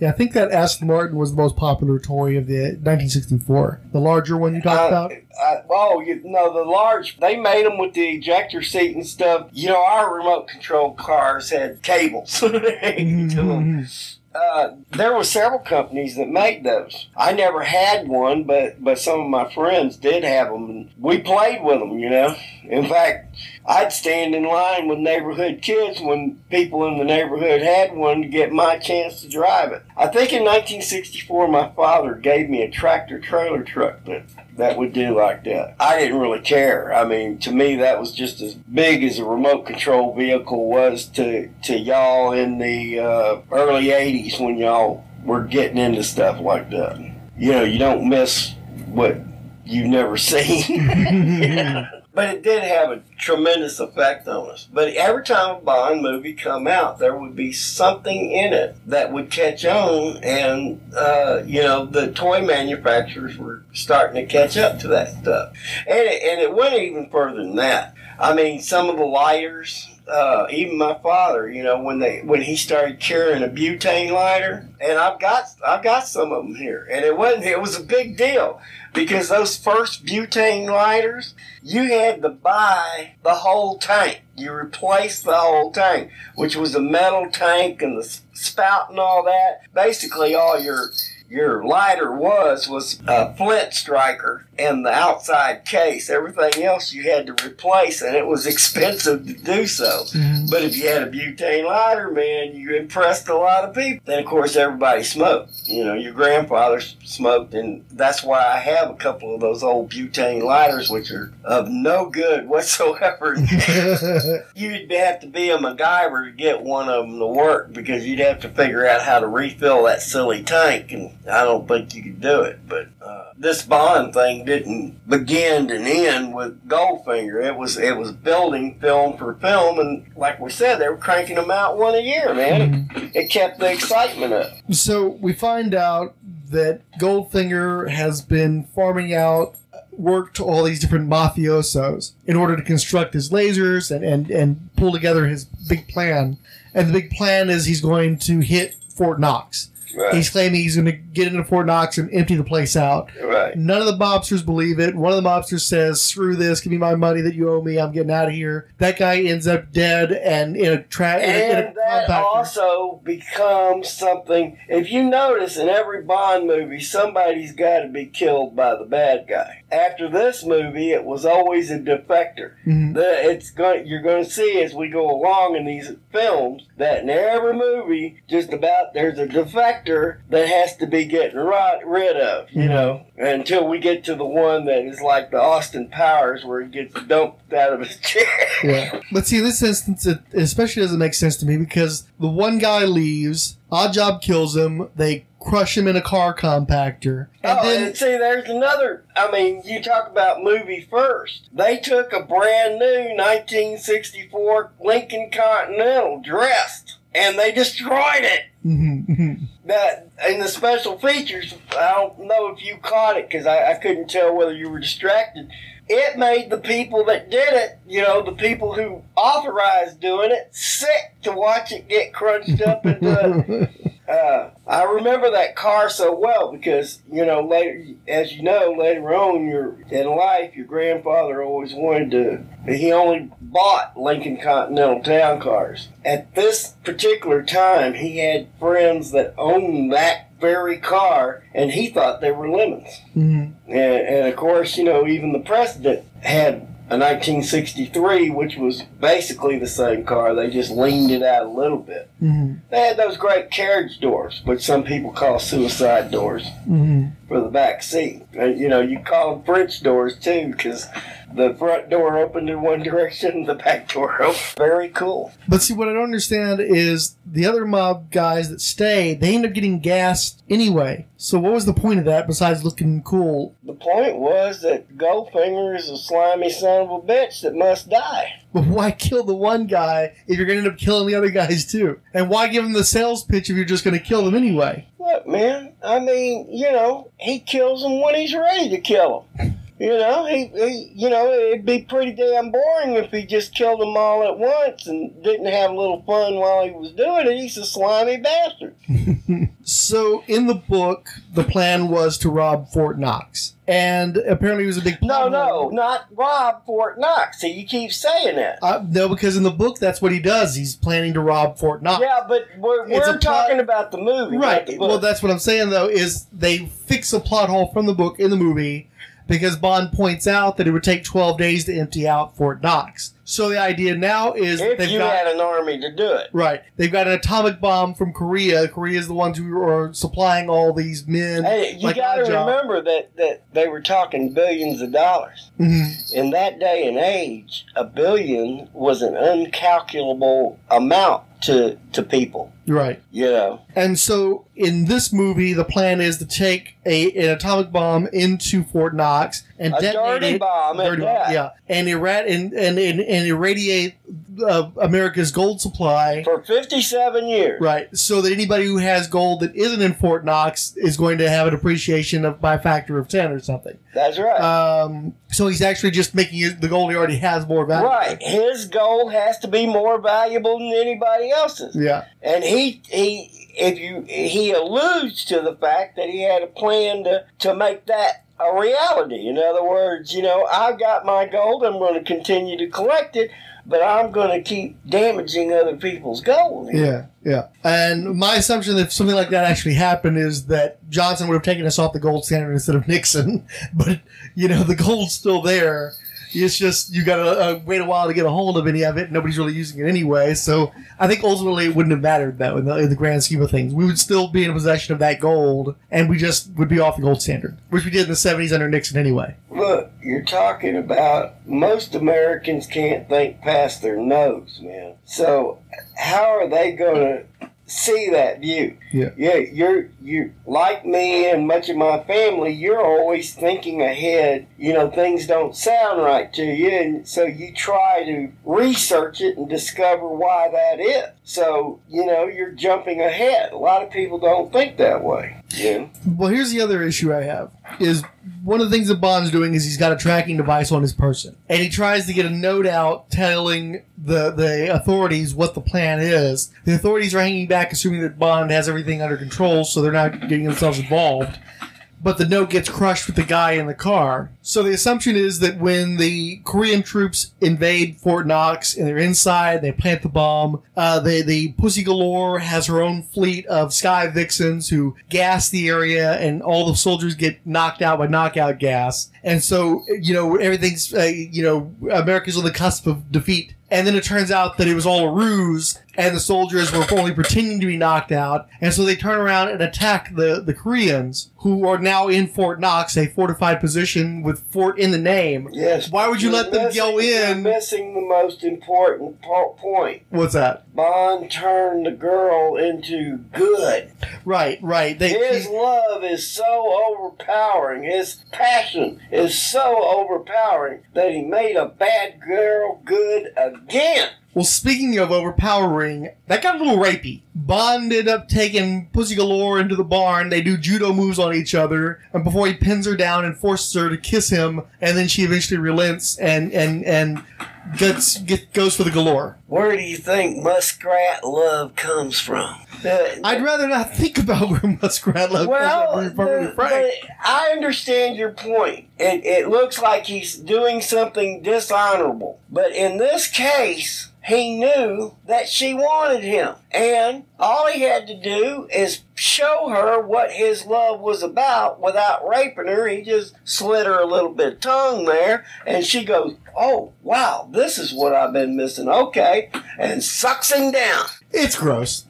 Yeah, I think that Aston Martin was the most popular toy of the 1964. The larger one you talked Uh, about. I, oh, you know the large. They made them with the ejector seat and stuff. You know, our remote control cars had cables <laughs> them. Uh, there were several companies that made those. I never had one, but but some of my friends did have them, and we played with them. You know, in fact, I'd stand in line with neighborhood kids when people in the neighborhood had one to get my chance to drive it. I think in 1964, my father gave me a tractor trailer truck that that would do like that. I didn't really care. I mean, to me, that was just as big as a remote control vehicle was to to y'all in the uh, early '80s when y'all were getting into stuff like that. You know, you don't miss what you've never <laughs> seen. <laughs> <laughs> But it did have a tremendous effect on us. But every time a Bond movie come out, there would be something in it that would catch on, and uh, you know the toy manufacturers were starting to catch up to that stuff, and it, and it went even further than that. I mean, some of the lighters. Uh, even my father, you know, when they when he started carrying a butane lighter, and I've got I've got some of them here, and it wasn't it was a big deal because those first butane lighters, you had to buy the whole tank. You replaced the whole tank, which was a metal tank and the spout and all that. Basically, all your your lighter was was a flint striker and the outside case. Everything else you had to replace, and it was <laughs> expensive to do so. But if you had a butane lighter, man, you impressed a lot of people. Then, of course, everybody smoked. You know, your grandfather smoked, and that's why I have a couple of those old butane lighters, which are of no good <laughs> whatsoever. <laughs> you'd have to be a MacGyver to get one of them to work because you'd have to figure out how to refill that silly tank, and I don't think you could do it. But uh, this Bond thing didn't begin and end with Goldfinger. It was it was building film for film, and like we said, they were cranking them out one a year, man. It, mm-hmm. it kept the excitement up. So we find out that Goldfinger has been farming out work to all these different mafiosos in order to construct his lasers and, and, and pull together his big plan. And the big plan is he's going to hit Fort Knox. Right. He's claiming he's going to get into Fort Knox and empty the place out. Right. None of the mobsters believe it. One of the mobsters says, "Screw this! Give me my money that you owe me. I'm getting out of here." That guy ends up dead and in a trap. In a, in a And that also becomes something. If you notice in every Bond movie, somebody's got to be killed by the bad guy. After this movie, it was always a defector. Mhm. The, it's going. You're going to see as we go along in these films that in every movie, just about there's a defector that has to be getting right, rid of. You Mhm. know, until we get to the one that is like the Austin Powers, where he gets dumped out of his <laughs> chair. Yeah. But see, in this instance, it especially doesn't make sense to me because the one guy leaves, Odd Job kills him, they crush him in a car compactor, and oh, then and see, there's another. I mean, you talk about movie first. They took a brand new 1964 Lincoln Continental dressed, and they destroyed it. Mhm, That in the special features, I don't know if you caught it because I, I couldn't tell whether you were distracted. It made the people that did it, you know, the people who authorized doing it, sick to watch it get crunched up into <laughs> uh, I remember that car so well because you know later, as you know, later on your in life, your grandfather always wanted to. He only bought Lincoln Continental town cars. At this particular time, he had friends that owned that very car, and he thought they were lemons. Mhm. And, and of course, you know, even the president had a 1963, which was basically the same car. They just leaned it out a little bit. Mhm. They had those great carriage doors, which some people call suicide doors Mhm. for the back seat. And, you know, you call them French doors too, because the front door opened in one <laughs> direction, the back door opened. Very cool. But see, what I don't understand is the other mob guys that stay, they end up getting gassed anyway. So what was the point of that besides looking cool? The point was that Goldfinger is a slimy son of a bitch that must die. But why kill the one guy if you're going to end up killing the other guys too? And why give him the sales pitch if you're just going to kill them anyway? Look, man, I mean, you know, he kills them when he's ready to kill them. You know, he, he, you know, it'd be pretty damn boring if he just killed them all at once and didn't have a little fun while he was doing it. He's a slimy bastard. <laughs> So in the book, the plan was to rob Fort Knox. And apparently it was a big No, no, not rob Fort Knox. You keep saying that. Uh, no, because in the book, that's what he does. He's planning to rob Fort Knox. Yeah, but we're, we're talking about the movie, Right. the. Well, that's what I'm saying though. Is they fix a plot hole from the book in the movie because Bond points out that it would take 12 days to empty out Fort Knox. So the idea now is if they've you got had an army to do it. right. They've got an atomic bomb from Korea. Korea is the ones who are supplying all these men. Hey, you like got to remember that, that they were talking billions of dollars. Mhm. In that day and age, a billion was an uncalculable amount to to people. Right. You know, And so in this movie, the plan is to take a an atomic bomb into Fort Knox and a detonate dirty it. bomb Dirty bomb, yeah, and irrat and and and, and irradiate uh, America's gold supply. For fifty-seven years. Right, so that anybody who has gold that isn't in Fort Knox is going to have an appreciation of by a factor of ten or something. That's right. Um, so he's actually just making it, the gold he already has more valuable. right. His gold has to be more valuable than anybody else's. Yeah. And he he if you he alludes to the fact that he had a plan to to make that a reality. In other words, you know, I've got my gold, I'm going to continue to collect it, but I'm going to keep damaging other people's gold. Yeah, yeah. And my assumption that if something like that actually happened is that Johnson would have taken us off the gold standard instead of Nixon. <laughs> But you know, the gold's still there. It's just you got to uh, wait a while to get a hold of any of it. Nobody's really using it anyway. So I think ultimately it wouldn't have mattered though in the, in the grand scheme of things. We would still be in possession of that gold, and we just would be off the gold standard, which we did in the '70s under Nixon anyway. Look, you're talking about most Americans can't think past their nose, man. So how are they going to see that view? Yeah. Yeah, you're you like me and much of my family. You're always thinking ahead. You know, things don't sound right to you, and so you try to research it and discover why that is. So you know, you're jumping ahead. A lot of people don't think that way. Yeah. Well, here's the other issue I have is one of the things that Bond's doing is he's got a tracking device on his person, and he tries to get a note out telling the the authorities what the plan is. The authorities are hanging back, assuming that Bond has everything under control, so they're not getting themselves involved. But the note gets crushed with the guy in the car. So the assumption is that when the Korean troops invade Fort Knox and they're inside, they plant the bomb. Uh, the Pussy Galore has her own fleet of Sky Vixens who gas the area, and all the soldiers get knocked out by knockout gas. And so, you know, everything's, uh, you know, America's on the cusp of defeat. And then it turns out that it was all a ruse, and the soldiers were only pretending to be knocked out. And so they turn around and attack the, the Koreans, who are now in Fort Knox, a fortified position with fort in the name. Yes. Why would you let them go missing- you're in? Missing the most important point. What's that? Bond turned the girl into good. Right, right. They, His love is so overpowering. His passion is so overpowering that he made a bad girl good again again. Well, speaking of overpowering, that got a little rapey. Bond ended up taking Pussy Galore into the barn. They do judo moves on each other, and before he pins her down and forces her to kiss him, and then she eventually relents and and and gets get, goes for the Galore. Where do you think muskrat love comes from? Uh, I'd rather not think about where Muskrat love well, comes from. the- the- I understand your point. It, it looks like he's doing something dishonorable. But in this case, he knew that she wanted him. And all he had to do is show her what his love was about without raping her. He just slit her a little bit of tongue there, and she goes, Oh, wow, this is what I've been missing. Okay. And sucks him down. It's gross.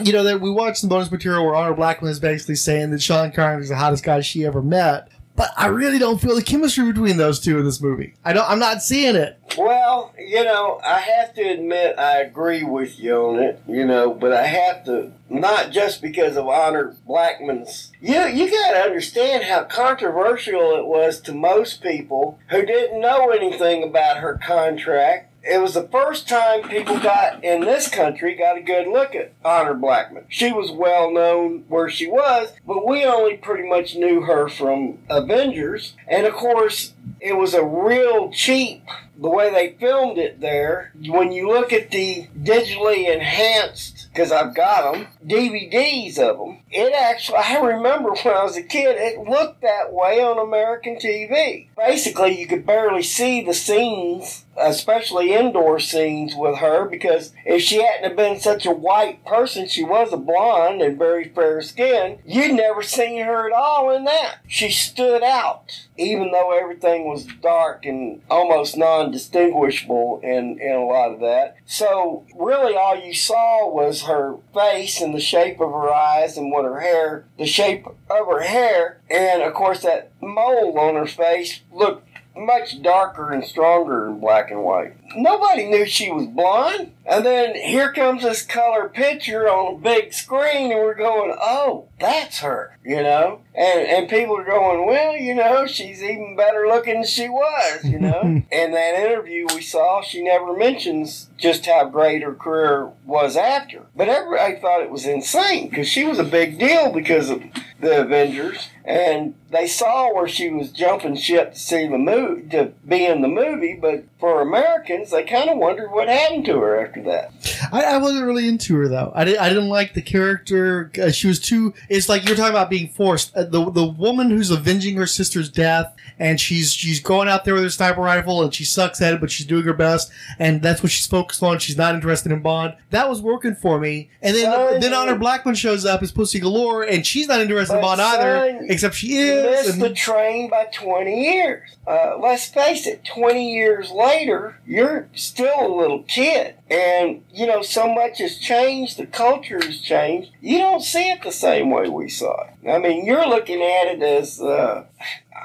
you know that we watched the bonus material where Honor Blackman is basically saying that Sean Connery is the hottest guy she ever met. But I really don't feel the chemistry between those two in this movie. I don't. I'm not seeing it. Well, you know, I have to admit I agree with you on it, you know, but I have to not just because of Honor Blackman's. You you got to understand how controversial it was to most people who didn't know anything about her contract. It was the first time people got in this country got a good look at Honor Blackman. She was well known where she was, but we only pretty much knew her from Avengers, and of course, it was a real cheap the way they filmed it there, when you look at the digitally enhanced, because I've got them, DVDs of them, it actually, I remember when I was a kid, it looked that way on American TV. Basically, you could barely see the scenes, especially indoor scenes with her, because if she hadn't have been such a white person, she was a blonde and very fair skinned, you'd never seen her at all in that. She stood out, even though everything was dark and almost non distinguishable in, in a lot of that. So, really, all you saw was her face and the shape of her eyes and what her hair, the shape of her hair, and of course, that mole on her face looked much darker and stronger in black and white. Nobody knew she was blonde. And then here comes this color picture on a big screen, and we're going, oh, that's her, you know? And, and people are going, well, you know, she's even better looking than she was, you know? <laughs> in that interview we saw, she never mentions just how great her career was after. But everybody thought it was insane because she was a big deal because of the Avengers. And they saw where she was jumping ship to see the movie, to be in the movie, but for Americans, they kind of wondered what happened to her after that. I, I wasn't really into her though. I, did, I didn't like the character. Uh, she was too. It's like you're talking about being forced. Uh, the the woman who's avenging her sister's death, and she's she's going out there with her sniper rifle, and she sucks at it, but she's doing her best, and that's what she's focused on. She's not interested in Bond. That was working for me. And then Son, then Honor Blackman shows up as Pussy Galore, and she's not interested in Bond either, except she is. Missed the train by 20 years. Uh, let's face it, 20 years later, you're still a little kid. And, you know, so much has changed, the culture has changed. You don't see it the same way we saw it. I mean, you're looking at it as, uh,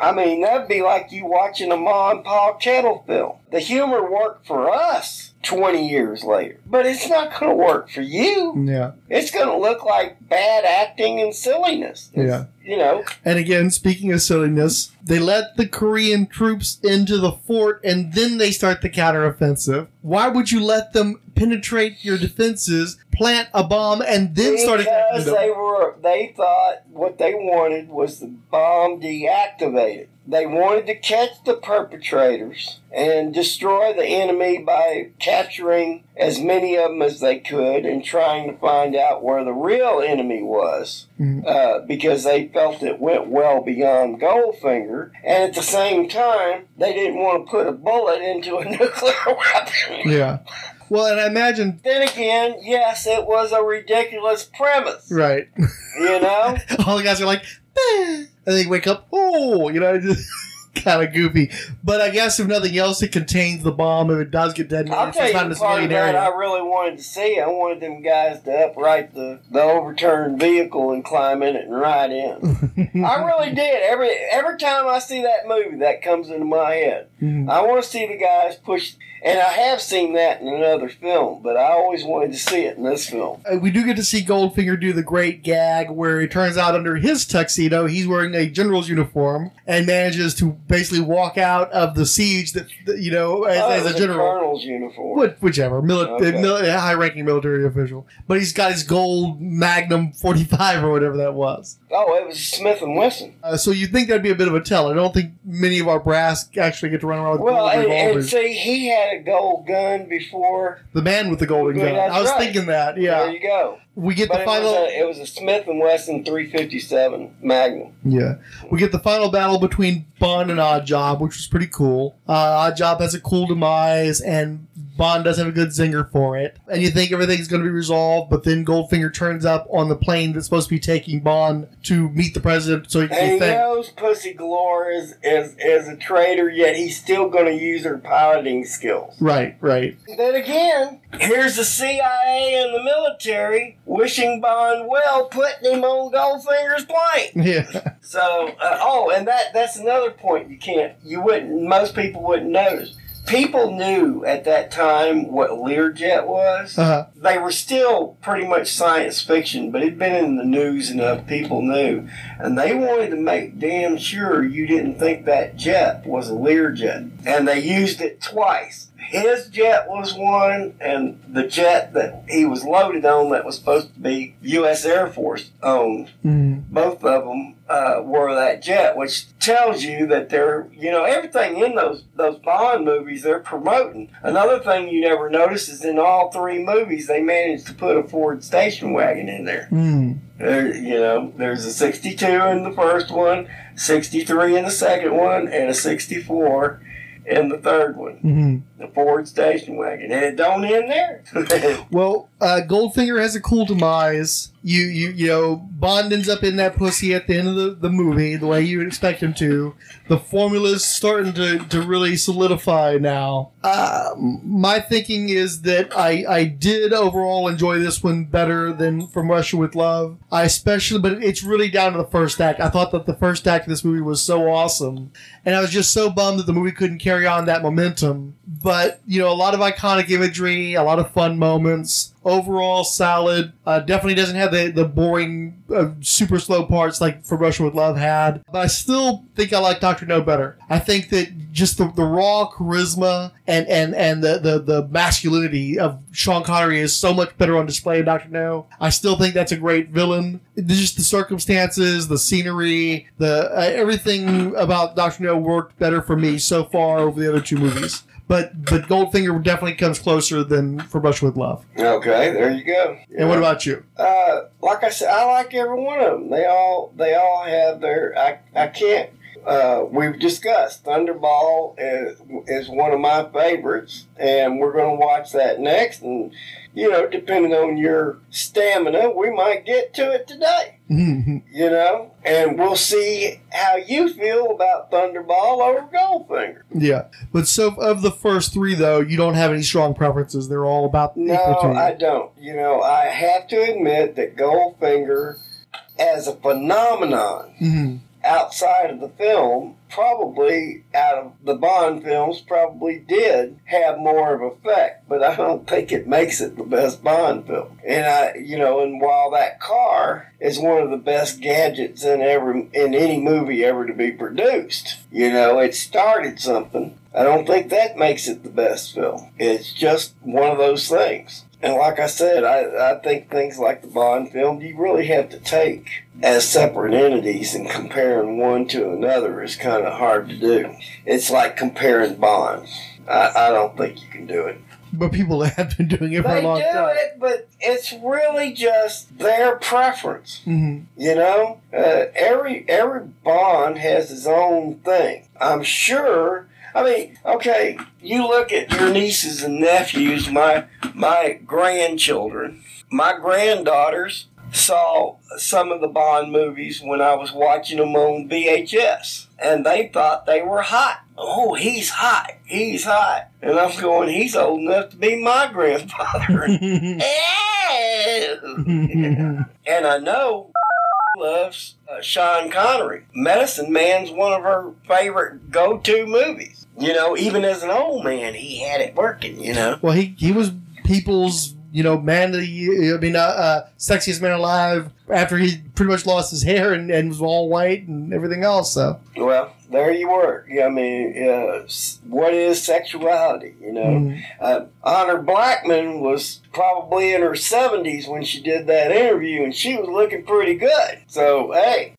I mean, that'd be like you watching a Ma and Pa Kettle film. The humor worked for us 20 years later, but it's not going to work for you. yeah, It's going to look like bad acting and silliness. yeah. You know, And again, speaking of silliness, they let the Korean troops into the fort and then they start the counteroffensive. Why would you let them penetrate your defenses, plant a bomb, and then start attacking because they were they thought what they wanted was the bomb deactivated. They wanted to catch the perpetrators and destroy the enemy by capturing as many of them as they could and trying to find out where the real enemy was Mhm. uh, because they felt it went well beyond Goldfinger. And at the same time, they didn't want to put a bullet into a <laughs> nuclear weapon. Yeah. Well, and I imagine, Then again, yes, it was a ridiculous premise. right. You know? <laughs> All the guys are like, "Eh," and they wake up, oh, you know, <laughs> just kind of goofy. But I guess if nothing else, it contains the bomb. If it does get detonated, I'll tell you not the a part of that I really wanted to see. I wanted them guys to upright the, the overturned vehicle and climb in it and ride in. <laughs> I really did. Every every time I see that movie, that comes into my head. Mhm. I want to see the guys push, and I have seen that in another film, but I always wanted to see it in this film. Uh, we do get to see Goldfinger do the great gag where it turns out under his tuxedo he's wearing a general's uniform and manages to basically walk out of the siege that, you know as, Oh, as a general. colonel's uniform. What, whichever, mili- Okay. mil- high-ranking military official, but he's got his gold Magnum <laughs> 45 or whatever that was. Oh, it was Smith and Wesson. Uh, so you think that'd be a bit of a tell? I don't think many of our brass actually get to run around with Well, gold and, and see, he had a gold gun before. the man with the golden gun. that's I was right. thinking that. Yeah. There you go. we get But the it final. was, a, it was a Smith and Wesson 357 Magnum. Yeah, we get the final battle between Bond and Odd Job, which was pretty cool. Uh, Odd Job has a cool demise, and Bond does have a good zinger for it. And you think everything's going to be resolved, but then Goldfinger turns up on the plane that's supposed to be taking Bond to meet the president. So you And he think, knows Pussy Galore is, is, is a traitor, yet he's still going to use her piloting skills. right, right, Then again, here's the CIA and the military wishing Bond well, putting him on Goldfinger's plane. <laughs> yeah, So, uh, oh, and that that's another point you can't, you wouldn't, most people wouldn't notice. People knew at that time what Learjet was. uh, They were still pretty much science fiction, but it'd been in the news enough people knew. And they wanted to make damn sure you didn't think that jet was a Learjet. And they used it twice. His jet was one, and the jet that he was loaded on that was supposed to be U.S. Air Force owned mm, both of them uh, were that jet, which tells you that they're, you know, everything in those those Bond movies they're promoting. Another thing you never notice is in all three movies they managed to put a Ford station wagon in there. mm, There, you know, there's a 62 in the first one, 63 in the second one, and a 64 in the third one. mm. The Ford station wagon, and it don't end there. <laughs> Well, uh, Goldfinger has a cool demise. You, you, you know, Bond ends up in that pussy at the end of the, the movie, the way you would expect him to. The formula's starting to, to really solidify now. Uh, my thinking is that I, I did overall enjoy this one better than From Russia with Love. I especially, but it's really down to the first act. I thought that the first act of this movie was so awesome. And I was just so bummed that the movie couldn't carry on that momentum. But, you know, a lot of iconic imagery, a lot of fun moments. Overall, solid. Uh, definitely doesn't have the, the boring, uh, super slow parts like From Russia with Love had. But I still think I like Dr. No better. I think that just the, the raw charisma and, and, and the, the, the masculinity of Sean Connery is so much better on display in Dr. No. I still think that's a great villain. Just the circumstances, the scenery, the uh, everything about Dr. No worked better for me so far over the other two movies. But but Goldfinger definitely comes closer than From Russia with Love. okay, there you go. And what about you? Uh, like I said, I like every one of them. They all they all have their. I I can't. Uh, we've discussed Thunderball is, is one of my favorites, and we're going to watch that next. And you know, depending on your stamina, we might get to it today. You know, and we'll see how you feel about Thunderball over Goldfinger. yeah, but so of the first three though, you don't have any strong preferences. They're all about equal to No, you. I don't. You know, I have to admit that Goldfinger, as a phenomenon, Mhm. Outside of the film, probably out of the Bond films, probably did have more of effect, but I don't think it makes it the best Bond film. And I, you know, and while that car is one of the best gadgets in ever in any movie ever to be produced, you know, it started something. I don't think that makes it the best film. It's just one of those things. And like I said, I, I think things like the Bond film, you really have to take as separate entities and comparing one to another is kind of hard to do. It's like comparing bonds. I, I don't think you can do it. But people <laughs> have been doing it for They a long do time. it, but it's really just their preference. Mhm. You know, uh, every every bond has his own thing. I'm sure. I mean, okay, you look at your nieces and nephews, my my grandchildren, my granddaughters saw some of the Bond movies when I was watching them on VHS, and they thought they were hot. Oh, he's hot. He's hot. And I'm going, he's old enough to be my grandfather. <laughs> <laughs> <laughs> and I know loves uh, Sean Connery. Medicine Man's one of her favorite go-to movies. You know, even as an old man, he had it working. You know. Well, he he was people's you know man of the year. I mean, uh, uh, sexiest man alive after he pretty much lost his hair and, and was all white and everything else. So Well, there you were. Yeah, I mean, uh, what is sexuality? You know, Mhm. uh, Honor Blackman was probably in her seventies when she did that interview, and she was looking pretty good. So, hey.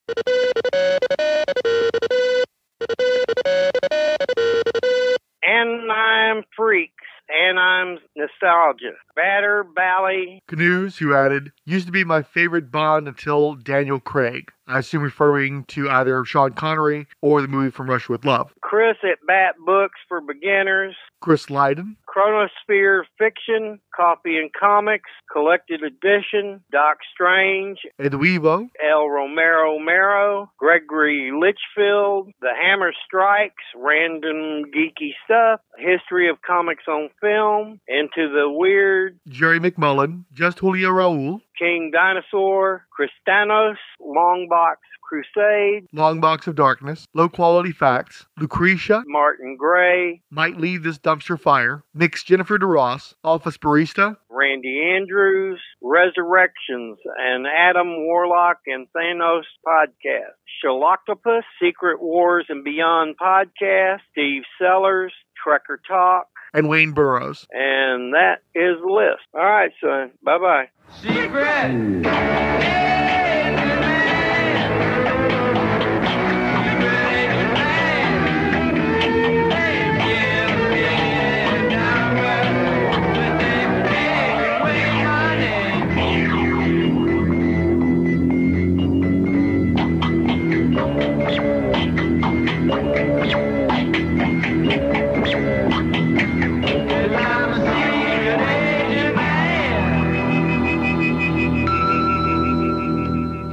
and I'm freaks, and I'm nostalgia. Batter, Bally. Canoes, who added, used to be my favorite Bond until Daniel Craig. I assume referring to either Sean Connery or the movie From Russia with Love. Chris at Bat Books for Beginners. Chris Lydon. Chronosphere Fiction, Copy and Comics, Collected Edition, Doc Strange, Eduivo, El Romero Mero, Gregory Litchfield, The Hammer Strikes, Random Geeky Stuff, History of Comics on Film, Into the Weird, Jerry McMullen, Just Julio Raul, King Dinosaur, Cristanos, Longbox Crusade, Long Box of Darkness, Low Quality Facts, Lucretia, Martin Gray, Might Leave This Dumpster Fire, Mix Jennifer DeRoss, Office Barista, Randy Andrews, Resurrections, and Adam Warlock and Thanos podcast. Shaloctopus, Secret Wars and Beyond podcast, Steve Sellers, Trekker Talk, and Wayne Burrows. And that is the list. All right, son. Bye bye. Secret.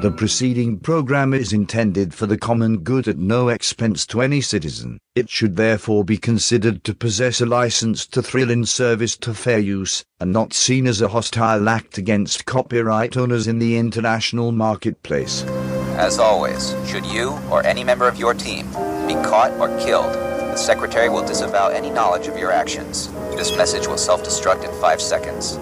The preceding program is intended for the common good at no expense to any citizen. It should therefore be considered to possess a license to thrill in service to fair use, and not seen as a hostile act against copyright owners in the international marketplace. As always, should you or any member of your team be caught or killed, the Secretary will disavow any knowledge of your actions. This message will self destruct in five seconds.